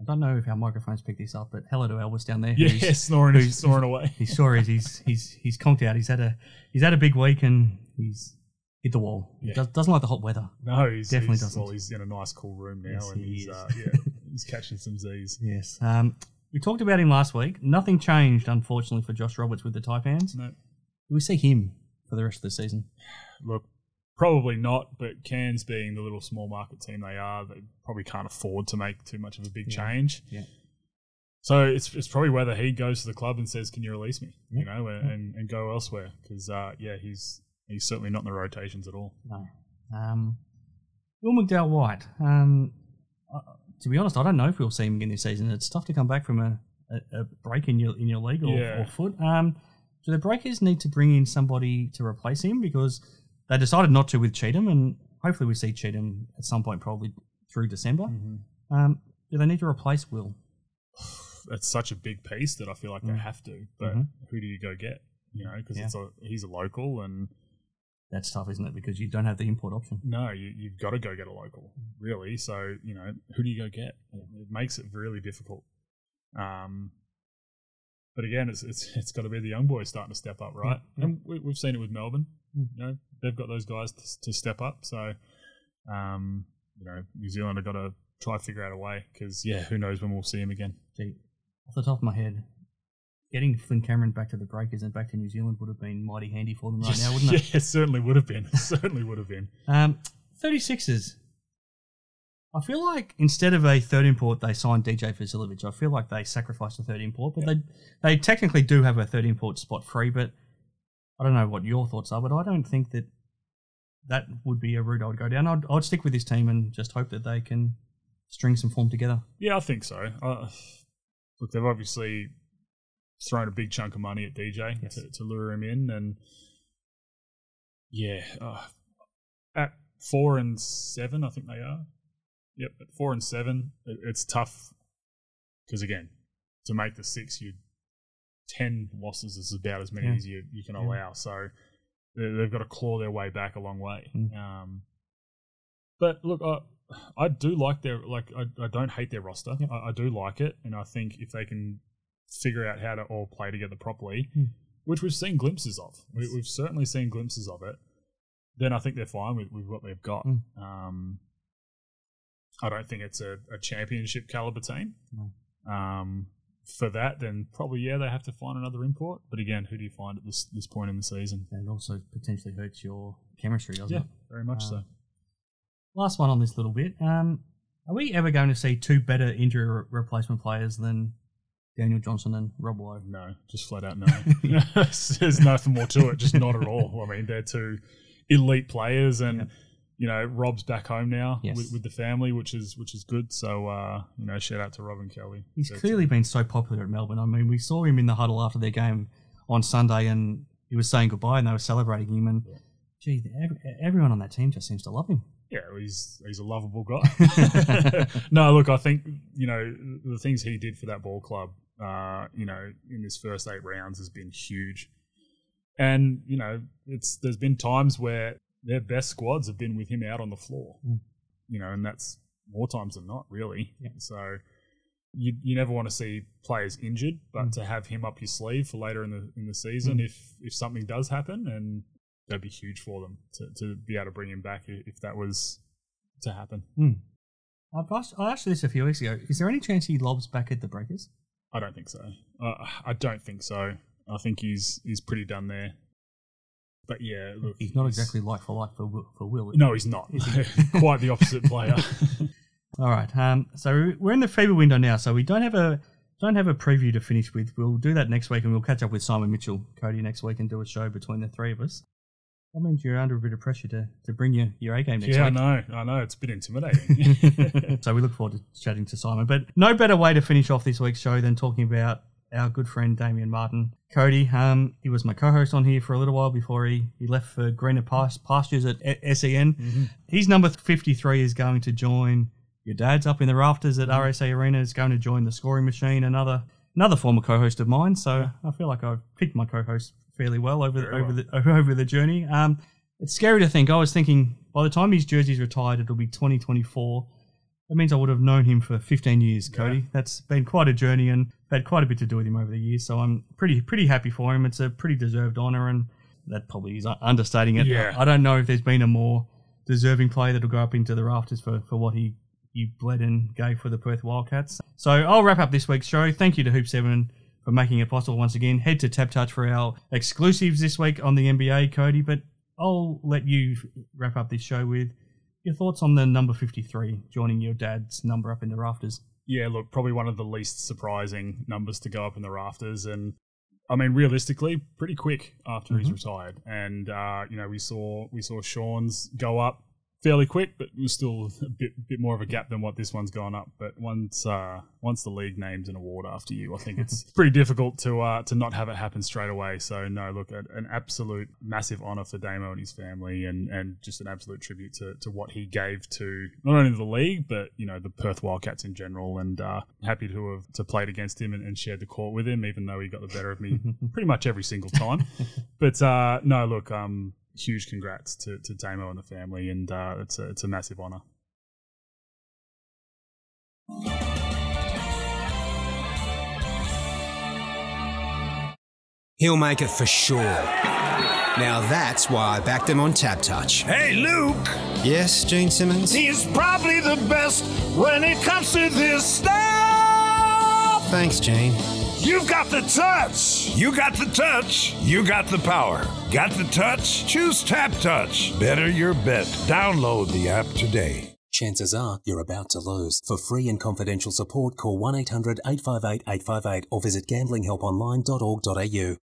[SPEAKER 8] I don't know if our microphones picked this up, but hello to Elvis down there.
[SPEAKER 9] Yeah, snoring-
[SPEAKER 8] who's-
[SPEAKER 9] snoring away.
[SPEAKER 8] His story is he's he's he's conked out. He's had a he's had a big week and he's hit the wall. He
[SPEAKER 9] Yeah.
[SPEAKER 8] does, doesn't like the hot weather.
[SPEAKER 9] No, he's
[SPEAKER 8] definitely
[SPEAKER 9] he's,
[SPEAKER 8] doesn't.
[SPEAKER 9] Well, he's in a nice cool room now,
[SPEAKER 8] Yes,
[SPEAKER 9] and
[SPEAKER 8] he
[SPEAKER 9] he's uh, yeah, he's catching some Z's.
[SPEAKER 8] Yes. Um, we talked about him last week. Nothing changed, unfortunately, for Josh Roberts with the Taipans.
[SPEAKER 9] No.
[SPEAKER 8] Do we see him for the rest of the season?
[SPEAKER 9] Look, probably not, but Cairns being the little small market team they are, they probably can't afford to make too much of a big
[SPEAKER 8] Yeah.
[SPEAKER 9] change.
[SPEAKER 8] Yeah.
[SPEAKER 9] So it's it's probably whether he goes to the club and says, "Can you release me?" You know, and, and, go elsewhere because uh, yeah, he's he's certainly not in the rotations at all.
[SPEAKER 8] No. Um, Will McDowell White. Um, uh, to be honest, I don't know if we'll see him again this season. It's tough to come back from a, a, a break in your in your league or,
[SPEAKER 9] Yeah.
[SPEAKER 8] or foot. Um, do the Breakers need to bring in somebody to replace him because they decided not to with Cheatham, and hopefully we see Cheatham at some point, probably through December.
[SPEAKER 9] Mm-hmm.
[SPEAKER 8] Um, do they need to replace Will?
[SPEAKER 9] It's such a big piece that I feel like they
[SPEAKER 8] Mm.
[SPEAKER 9] have to. But
[SPEAKER 8] Mhm.
[SPEAKER 9] who do you go get? You know, because
[SPEAKER 8] Yeah.
[SPEAKER 9] it's a he's a local, and
[SPEAKER 8] That's tough, isn't it? Because you don't have the import option.
[SPEAKER 9] no, you you've got to go get a local, really. So you know, who do you go get? It makes it really difficult. Um, but again, it's it's it's got to be the young boys starting to step up, right? And we, we've seen it with Melbourne.
[SPEAKER 8] Mm.
[SPEAKER 9] You know, they've got those guys to, to step up. So, um, you know, New Zealand have got to try to figure out a way because yeah, who knows when we'll see him again.
[SPEAKER 8] Gee, off the top of my head, getting Flynn Cameron back to the Breakers and back to New Zealand would have been mighty handy for them right now, wouldn't it?
[SPEAKER 9] yeah, it certainly would have been. certainly would have been.
[SPEAKER 8] Um, 36ers. I feel like instead of a third import, they signed DJ Vasiljevic. I feel like they sacrificed a third import, but they they technically do have a third import spot free. But I don't know what your thoughts are, but I don't think that that would be a route I would go down. I'd, I'd stick with this team and just hope that they can string some form together.
[SPEAKER 9] Yeah, I think so. Uh, look, they've obviously thrown a big chunk of money at DJ
[SPEAKER 8] yes.
[SPEAKER 9] to, to, lure him in, and yeah, uh, at four and seven, I think they are. Yep, at four and seven, it, it's tough because again, to make the six, you'd 10 losses is about as many
[SPEAKER 8] yeah.
[SPEAKER 9] as you, you can
[SPEAKER 8] yeah.
[SPEAKER 9] allow. So they've got to claw their way back a long way.
[SPEAKER 8] Mm.
[SPEAKER 9] Um, but look, I, I do like their, like, I, I don't hate their roster. Yeah. I, I, do like it. And I think if they can figure out how to all play together properly,
[SPEAKER 8] mm.
[SPEAKER 9] which we've seen glimpses of, we, have certainly seen glimpses of it, then I think they're fine with, with what they've got.
[SPEAKER 8] Mm.
[SPEAKER 9] Um, I don't think it's a, a championship caliber team. No. Um, for that, then probably yeah, they have to find another import. But again, who do you find at this this point in the season?
[SPEAKER 8] And it also potentially hurts your chemistry, doesn't
[SPEAKER 9] Yeah,
[SPEAKER 8] it?
[SPEAKER 9] very much so.
[SPEAKER 8] Um, Last one on this little bit. Um, are we ever going to see two better injury re- replacement players than Daniel Johnson and Rob Loe?
[SPEAKER 9] No, just flat out no. There's nothing more to it, just not at all. I mean, they're two elite players, and you know, Rob's back home now
[SPEAKER 8] Yes.
[SPEAKER 9] with, with the family, which is which is good. So uh, you know, shout out to Rob and Kelly.
[SPEAKER 8] He's
[SPEAKER 9] So it's-
[SPEAKER 8] clearly been so popular at Melbourne. I mean, we saw him in the huddle after their game on Sunday, and he was saying goodbye, and they were celebrating him. And gee, ev- everyone on that team just seems to love him.
[SPEAKER 9] Yeah, he's he's a lovable guy. no, look, I think you know the things he did for that ball club, uh, you know, in his first eight rounds has been huge. And you know, it's there's been times where their best squads have been with him out on the floor.
[SPEAKER 8] Mm.
[SPEAKER 9] You know, and that's more times than not, really.
[SPEAKER 8] Yeah.
[SPEAKER 9] So you you never want to see players injured, but
[SPEAKER 8] Mm.
[SPEAKER 9] to have him up your sleeve for later in the in the season,
[SPEAKER 8] Mm.
[SPEAKER 9] if if something does happen, and that'd be huge for them to, to be able to bring him back if that was to happen.
[SPEAKER 8] Hmm. I've asked, I asked you this a few weeks ago. Is there any chance he lobs back at the Breakers?
[SPEAKER 9] I don't think so. Uh, I don't think so. I think he's he's pretty done there. But yeah, look,
[SPEAKER 8] He's not exactly like for like for Will- for Will.
[SPEAKER 9] No, he's not.
[SPEAKER 8] He?
[SPEAKER 9] Quite the opposite player.
[SPEAKER 8] All right. Um, so we're in the FIBA window now. So we don't have a don't have a preview to finish with. We'll do that next week, and we'll catch up with Simon Mitchell, Cody, next week, and do a show between the three of us. That means you're under a bit of pressure to, to bring your, your A game next
[SPEAKER 9] yeah,
[SPEAKER 8] week.
[SPEAKER 9] Yeah, I know. I know. It's a bit intimidating.
[SPEAKER 8] so we look forward to chatting to Simon. But no better way to finish off this week's show than talking about our good friend Damian Martin. Cody, um, he was my co-host on here for a little while before he, he left for greener past- pastures at E- SEN.
[SPEAKER 9] Mm-hmm.
[SPEAKER 8] His number 53 is going to join your dad's up in the rafters at
[SPEAKER 9] Mm-hmm.
[SPEAKER 8] RAC Arena. Is going to join the scoring machine, another another former co-host of mine. So I feel like I've picked my co-host fairly well over
[SPEAKER 9] Very
[SPEAKER 8] over the over the journey. Um, it's scary to think. I was thinking by the time his jersey's retired, it'll be 2024. That means I would have known him for 15 years, Cody. That's been quite a journey, and had quite a bit to do with him over the years. So I'm pretty pretty happy for him. It's a pretty deserved honour, and that probably is understating it.
[SPEAKER 9] Yeah.
[SPEAKER 8] I don't know if there's been a more deserving player that'll go up into the rafters for, for what he he bled and gave for the Perth Wildcats. So I'll wrap up this week's show. Thank you to Hoops Heaven for making it possible once again. Head to TabTouch for our exclusives this week on the NBA, Cody. But I'll let you wrap up this show with your thoughts on the number 53 joining your dad's number up in the rafters.
[SPEAKER 9] yeah, look, probably one of the least surprising numbers to go up in the rafters, and I mean, realistically, pretty quick after he's retired. And uh, you know, we saw we saw Sean's go up fairly quick, but it was still a bit bit more of a gap than what this one's gone up. But once uh, once the league names an award after you, I think it's pretty difficult to uh, to not have it happen straight away. So no, look, an an absolute massive honour for Damo and his family, and and just an absolute tribute to, to what he gave to not only the league but you know the Perth Wildcats in general. And uh, happy to have to played against him and, and shared the court with him, even though he got the better of me pretty much every single time. but uh, no, look, um, huge congrats to, to Damo and the family, and uh, it's a, it's a massive honour.
[SPEAKER 1] He'll make it for sure. Now that's why I backed him on TabTouch.
[SPEAKER 2] Hey, Luke,
[SPEAKER 1] Yes, Gene Simmons?
[SPEAKER 2] he's probably the best when it comes to this stuff.
[SPEAKER 1] Thanks, Gene.
[SPEAKER 2] You've got the touch. You got the touch. You got the power. Got the touch? Choose TabTouch. Better your bet. Download the app today.
[SPEAKER 3] Chances are you're about to lose. For free and confidential support, call 1 800 858 858 or visit gamblinghelponline.org.au.